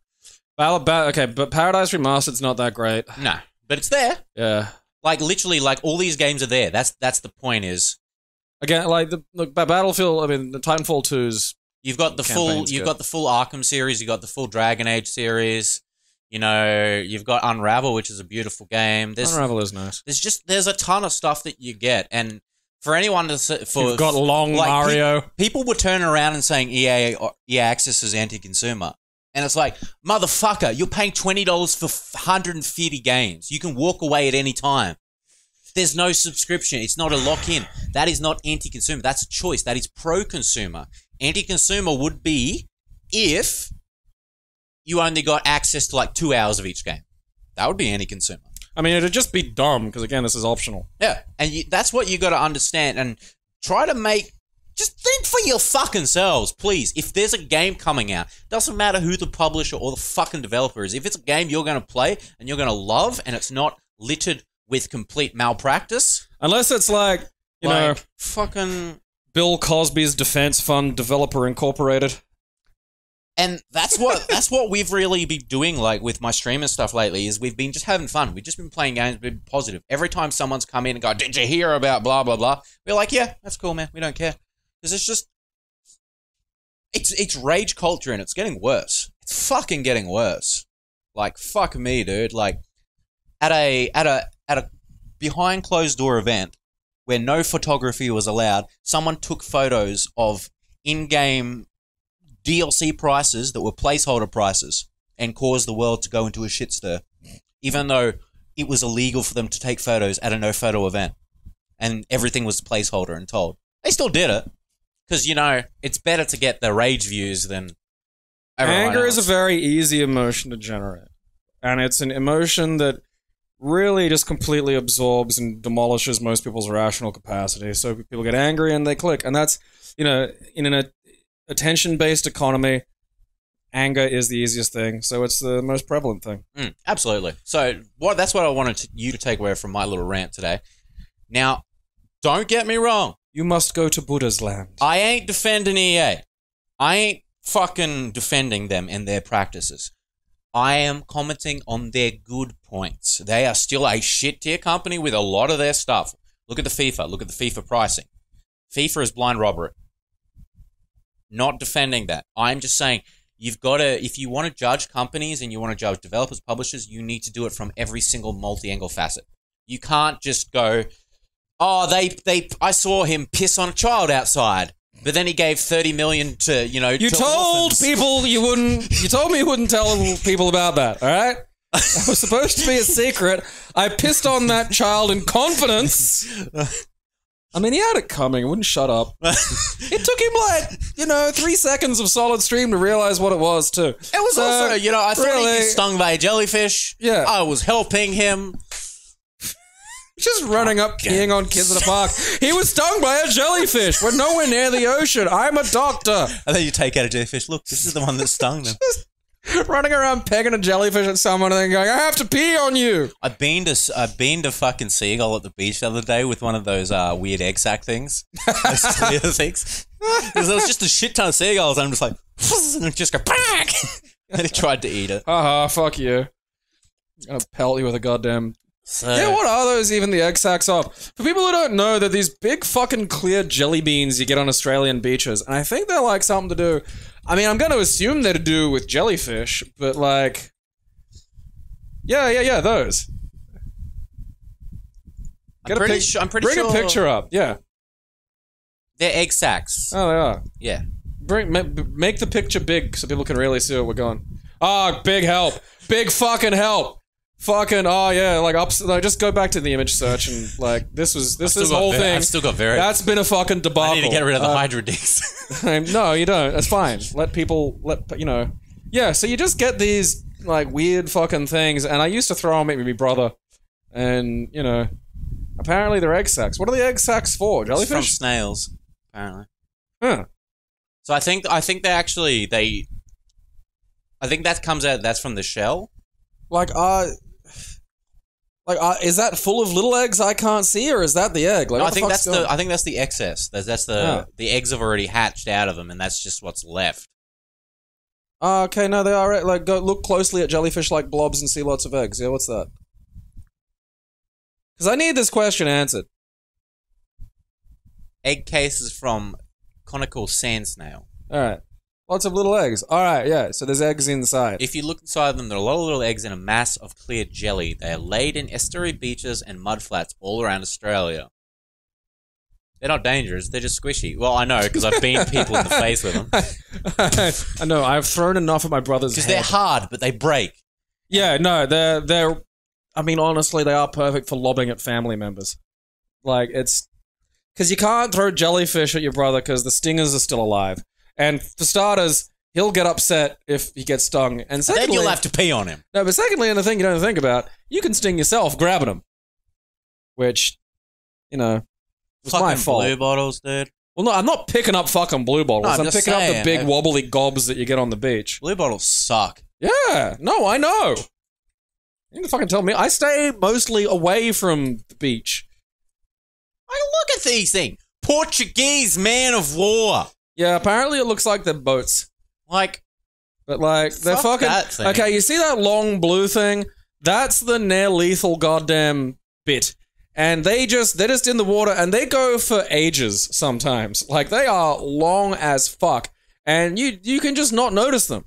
Ba- okay, but Paradise Remastered's not that great. No, but it's there. Yeah. Like literally, like all these games are there. That's that's the point. Is Again, like the look, Ba- Battlefield. I mean, the Titanfall 2's you've got the full Campaign's you've good. got the full Arkham series. You've got the full Dragon Age series. You know, you've got Unravel, which is a beautiful game. There's Unravel is nice. there's just there's a ton of stuff that you get, and for anyone to s- for You've got long like, Mario. people were turning around and saying EA EA Access is anti-consumer. And it's like, motherfucker, you're paying twenty dollars for 150 games. You can walk away at any time. There's no subscription. It's not a lock-in. That is not anti-consumer. That's a choice. That is pro-consumer. Anti-consumer would be if you only got access to like two hours of each game. That would be anti-consumer. I mean, it'd just be dumb because again, this is optional. Yeah, and you, that's what you got to understand and try to make. Just think for your fucking selves, please. If there's a game coming out, doesn't matter who the publisher or the fucking developer is. If it's a game you're going to play and you're going to love, and it's not littered with complete malpractice, Unless it's like you know fucking, Bill Cosby's Defense Fund Developer Incorporated. and that's what that's what we've really been doing. Like with my stream and stuff lately, is we've been just having fun. We've just been playing games, been positive. Every time someone's come in and go, "Did you hear about blah blah blah?" We're like, "Yeah, that's cool, man. We don't care." Because it's just it's it's rage culture and it's getting worse. It's fucking getting worse. Like fuck me, dude. Like at a at a at a behind closed door event where no photography was allowed, someone took photos of in-game DLC prices that were placeholder prices and caused the world to go into a shit stir. Even though it was illegal for them to take photos at a no photo event and everything was placeholder and told. They still did it. Because, you know, it's better to get the rage views than Anger is a very easy emotion to generate, and it's an emotion that really just completely absorbs and demolishes most people's rational capacity. So people get angry and they click, and that's you know in an attention-based economy. Anger is the easiest thing, so it's the most prevalent thing. Mm, absolutely. So what that's what I wanted to, you to take away from my little rant today. Now, don't get me wrong. You must go to Buddha's land. I ain't defending EA. I ain't fucking defending them and their practices. I am commenting on their good points. They are still a shit tier company with a lot of their stuff. Look at the FIFA. Look at the FIFA pricing. FIFA is blind robbery. Not defending that. I'm just saying you've got to, if you want to judge companies and you want to judge developers, publishers, you need to do it from every single multi angle facet. You can't just go, oh, they, they, I saw him piss on a child outside. But then he gave thirty million to you know. You to told orphans. people you wouldn't. You told me you wouldn't tell people about that. All right. That was supposed to be a secret. I pissed on that child in confidence. I mean, he had it coming. He wouldn't shut up. It took him like you know three seconds of solid stream to realize what it was too. It was So, also, you know, I thought really- he stung by a jellyfish. Yeah. I was helping him. Just running up, peeing on kids in the park. He was stung by a jellyfish. We're nowhere near the ocean. I'm a doctor. And then you take out a jellyfish. Look, this is the one that stung them. running around pegging a jellyfish at someone and then going, "I have to pee on you." I've been to I've been to fucking seagull at the beach the other day with one of those uh, weird egg sac things, those clear things. Because there was just a shit ton of seagulls, and I'm just like, and it just go back. and it tried to eat it. Haha, fuck you. I'm gonna pelt you with a goddamn So Yeah, what are those even the egg sacs of? For people who don't know, they're these big fucking clear jelly beans you get on Australian beaches. And I think they're like something to do. I mean, I'm going to assume they're to do with jellyfish, but like. Yeah, yeah, yeah, those. I'm pretty sure. I'm pretty Bring sure a picture up. Yeah. They're egg sacs. Oh, they are. yeah. Bring, make the picture big so people can really see what we're going. Ah, big help. Big fucking help. Fucking, oh yeah, like ups, no, just go back to the image search and like, this was, this Still is whole ve- thing. I've still got very. That's been a fucking debacle. I need to get rid of the Uh, Hydra dicks. No, you don't. That's fine. Let people let you know. Yeah, so you just get these like weird fucking things, and I used to throw them at my brother, and you know, apparently they're egg sacs. What are the egg sacs for? It's from Jellyfish? snails, apparently. Huh. So I think I think they actually they. I think that comes out. That's from the shell. Like, uh, like, uh, is that full of little eggs I can't see, or is that the egg? Like, No, I think that's the. I think that's the excess. That's, that's the Yeah. the eggs have already hatched out of them, and that's just what's left. Oh, okay, no, they are like go look closely at jellyfish like blobs and see lots of eggs. Yeah, what's that? Because I need this question answered. Egg cases from conical sand snail. All right, lots of little eggs. All right, yeah. So there's eggs inside. If you look inside them, there are a lot of little eggs in a mass of clear jelly. They are laid in estuary beaches and mudflats all around Australia. They're not dangerous. They're just squishy. Well, I know because I've beamed people in the face with them. I know. I've thrown enough at my brother's Because they're hard, but they break. Yeah, no, they're they're. I mean, honestly, they are perfect for lobbing at family members. Like it's because you can't throw jellyfish at your brother because the stingers are still alive, and for starters, he'll get upset if he gets stung. And Then secondly, you'll have to pee on him. no, but secondly, and the thing you don't think about, you can sting yourself grabbing him, which, you know, was my Fucking fault. blue bottles, dude. Well, no, I'm not picking up fucking blue bottles. No, I'm I'm, picking up the big wobbly gobs that you get on the beach. Blue bottles suck. Yeah, no, I know. You can fucking tell me. I stay mostly away from the beach. Like, look at these things. Portuguese man of war. Yeah, apparently it looks like they're boats, Like, but like they're Fuck fucking. that thing. Okay, you see that long blue thing? That's the near lethal goddamn bit. And they just they're just in the water and they go for ages sometimes. Like they are long as fuck. And you you can just not notice them.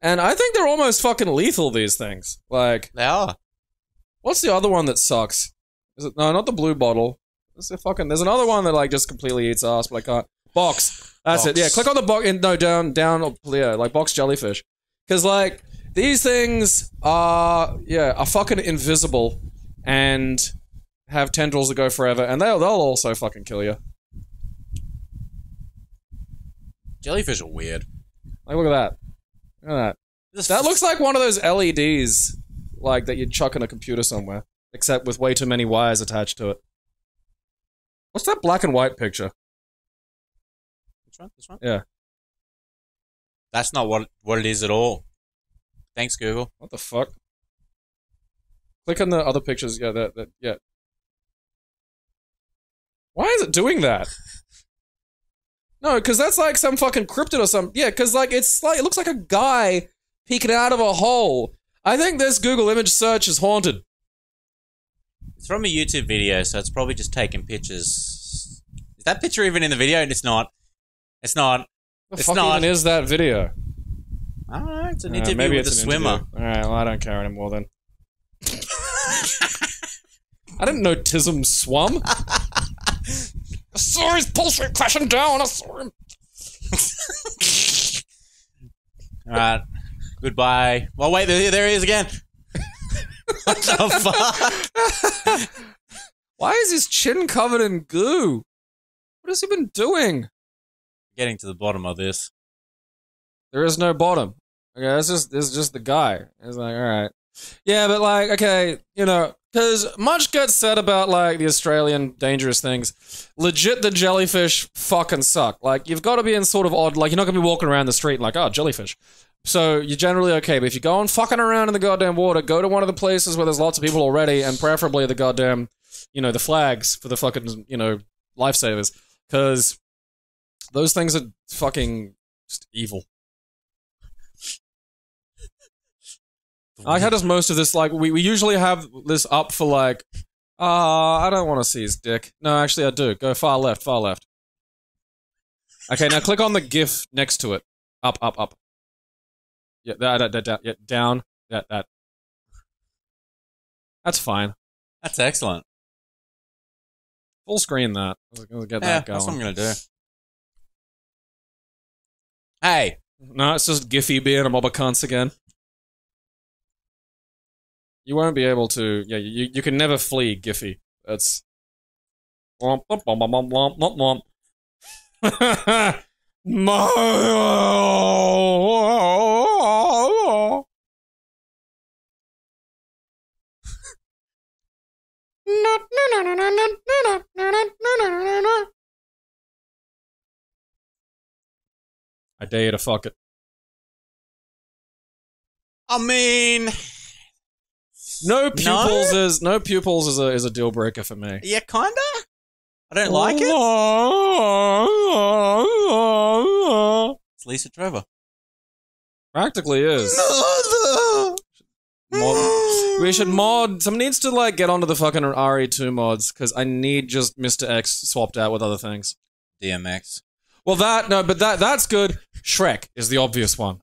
And I think they're almost fucking lethal, these things. Like they are. What's the other one that sucks? Is it no, not the blue bottle. There's a fucking. There's another one that like just completely eats ass, but I can't. Box. That's it. Yeah, click on the box. In, no, down, down. Yeah, like box jellyfish. Because like these things are yeah are fucking invisible and have tendrils that go forever, and they'll they'll also fucking kill you. Jellyfish are weird. Like look at that. Look at that. Just That looks like one of those LEDs, like that you'd chuck in a computer somewhere, except with way too many wires attached to it. What's that black and white picture? This one? This one? Yeah. That's not what what it is at all. Thanks, Google. What the fuck? Click on the other pictures. Yeah, that, that yeah. Why is it doing that? No, because that's like some fucking cryptid or something. Yeah, because like it's like it looks like a guy peeking out of a hole. I think this Google image search is haunted. It's from a YouTube video, so it's probably just taking pictures. Is that picture even in the video? And it's not. It's not. The It's fuck not. even is that video? I don't know. It's an interview maybe with a it's an swimmer. interview. All right, well, I don't care anymore then. I didn't know Tism swum. I saw his pulse rate crashing down. I saw him. All right. Goodbye. Well, wait. There, there he is again. what the fuck? Why is his chin covered in goo? What has he been doing? Getting to the bottom of this. There is no bottom. Okay, it's just it's just the guy. It's like, all right, yeah, but like, okay, you know, because much gets said about like the Australian dangerous things. Legit, the jellyfish fucking suck. Like, you've got to be in sort of odd. Like, you're not gonna be walking around the street like, oh, jellyfish. So you're generally okay, but if you're going fucking around in the goddamn water, go to one of the places where there's lots of people already, and preferably the goddamn, you know, the flags for the fucking, you know, lifesavers, because those things are fucking just evil. I had us most of this like we, we usually have this up for like uh I don't want to see his dick. No, actually I do. Go far left, far left. Okay, now click on the GIF next to it. Up, up, up. Yeah, that, that, that, that yeah, down. That, that. That's fine. That's excellent. Full screen that. Let's get Yeah, that that's what I'm going. gonna do. Hey, No, it's just Giphy being a mob of cunts again. You won't be able to. Yeah, you you can never flee Giphy. That's. Womp, womp, womp, womp, womp, womp, womp. I dare you to fuck it. I mean, No pupils is no pupils is a is a deal breaker for me. yeah, kinda. I don't like it. It's Lisa Trevor. Practically is. Mod- we should mod. Someone needs to like get onto the fucking RE2 mods because I need just Mr. X swapped out with other things. DMX. Well, that no, but that that's good. Shrek is the obvious one,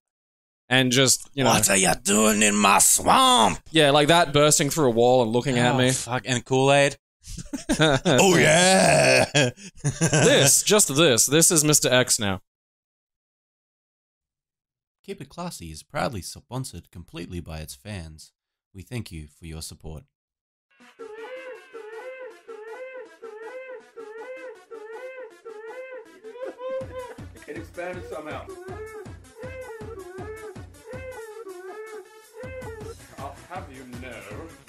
and just you know, what are you doing in my swamp? yeah, like that bursting through a wall and looking at Oh, me. Fuck, and Kool Aid. Oh yeah. this, just this. This is Mr. X now. Keep It Classy is proudly sponsored completely by its fans. We thank you for your support. It expanded somehow. I'll have you know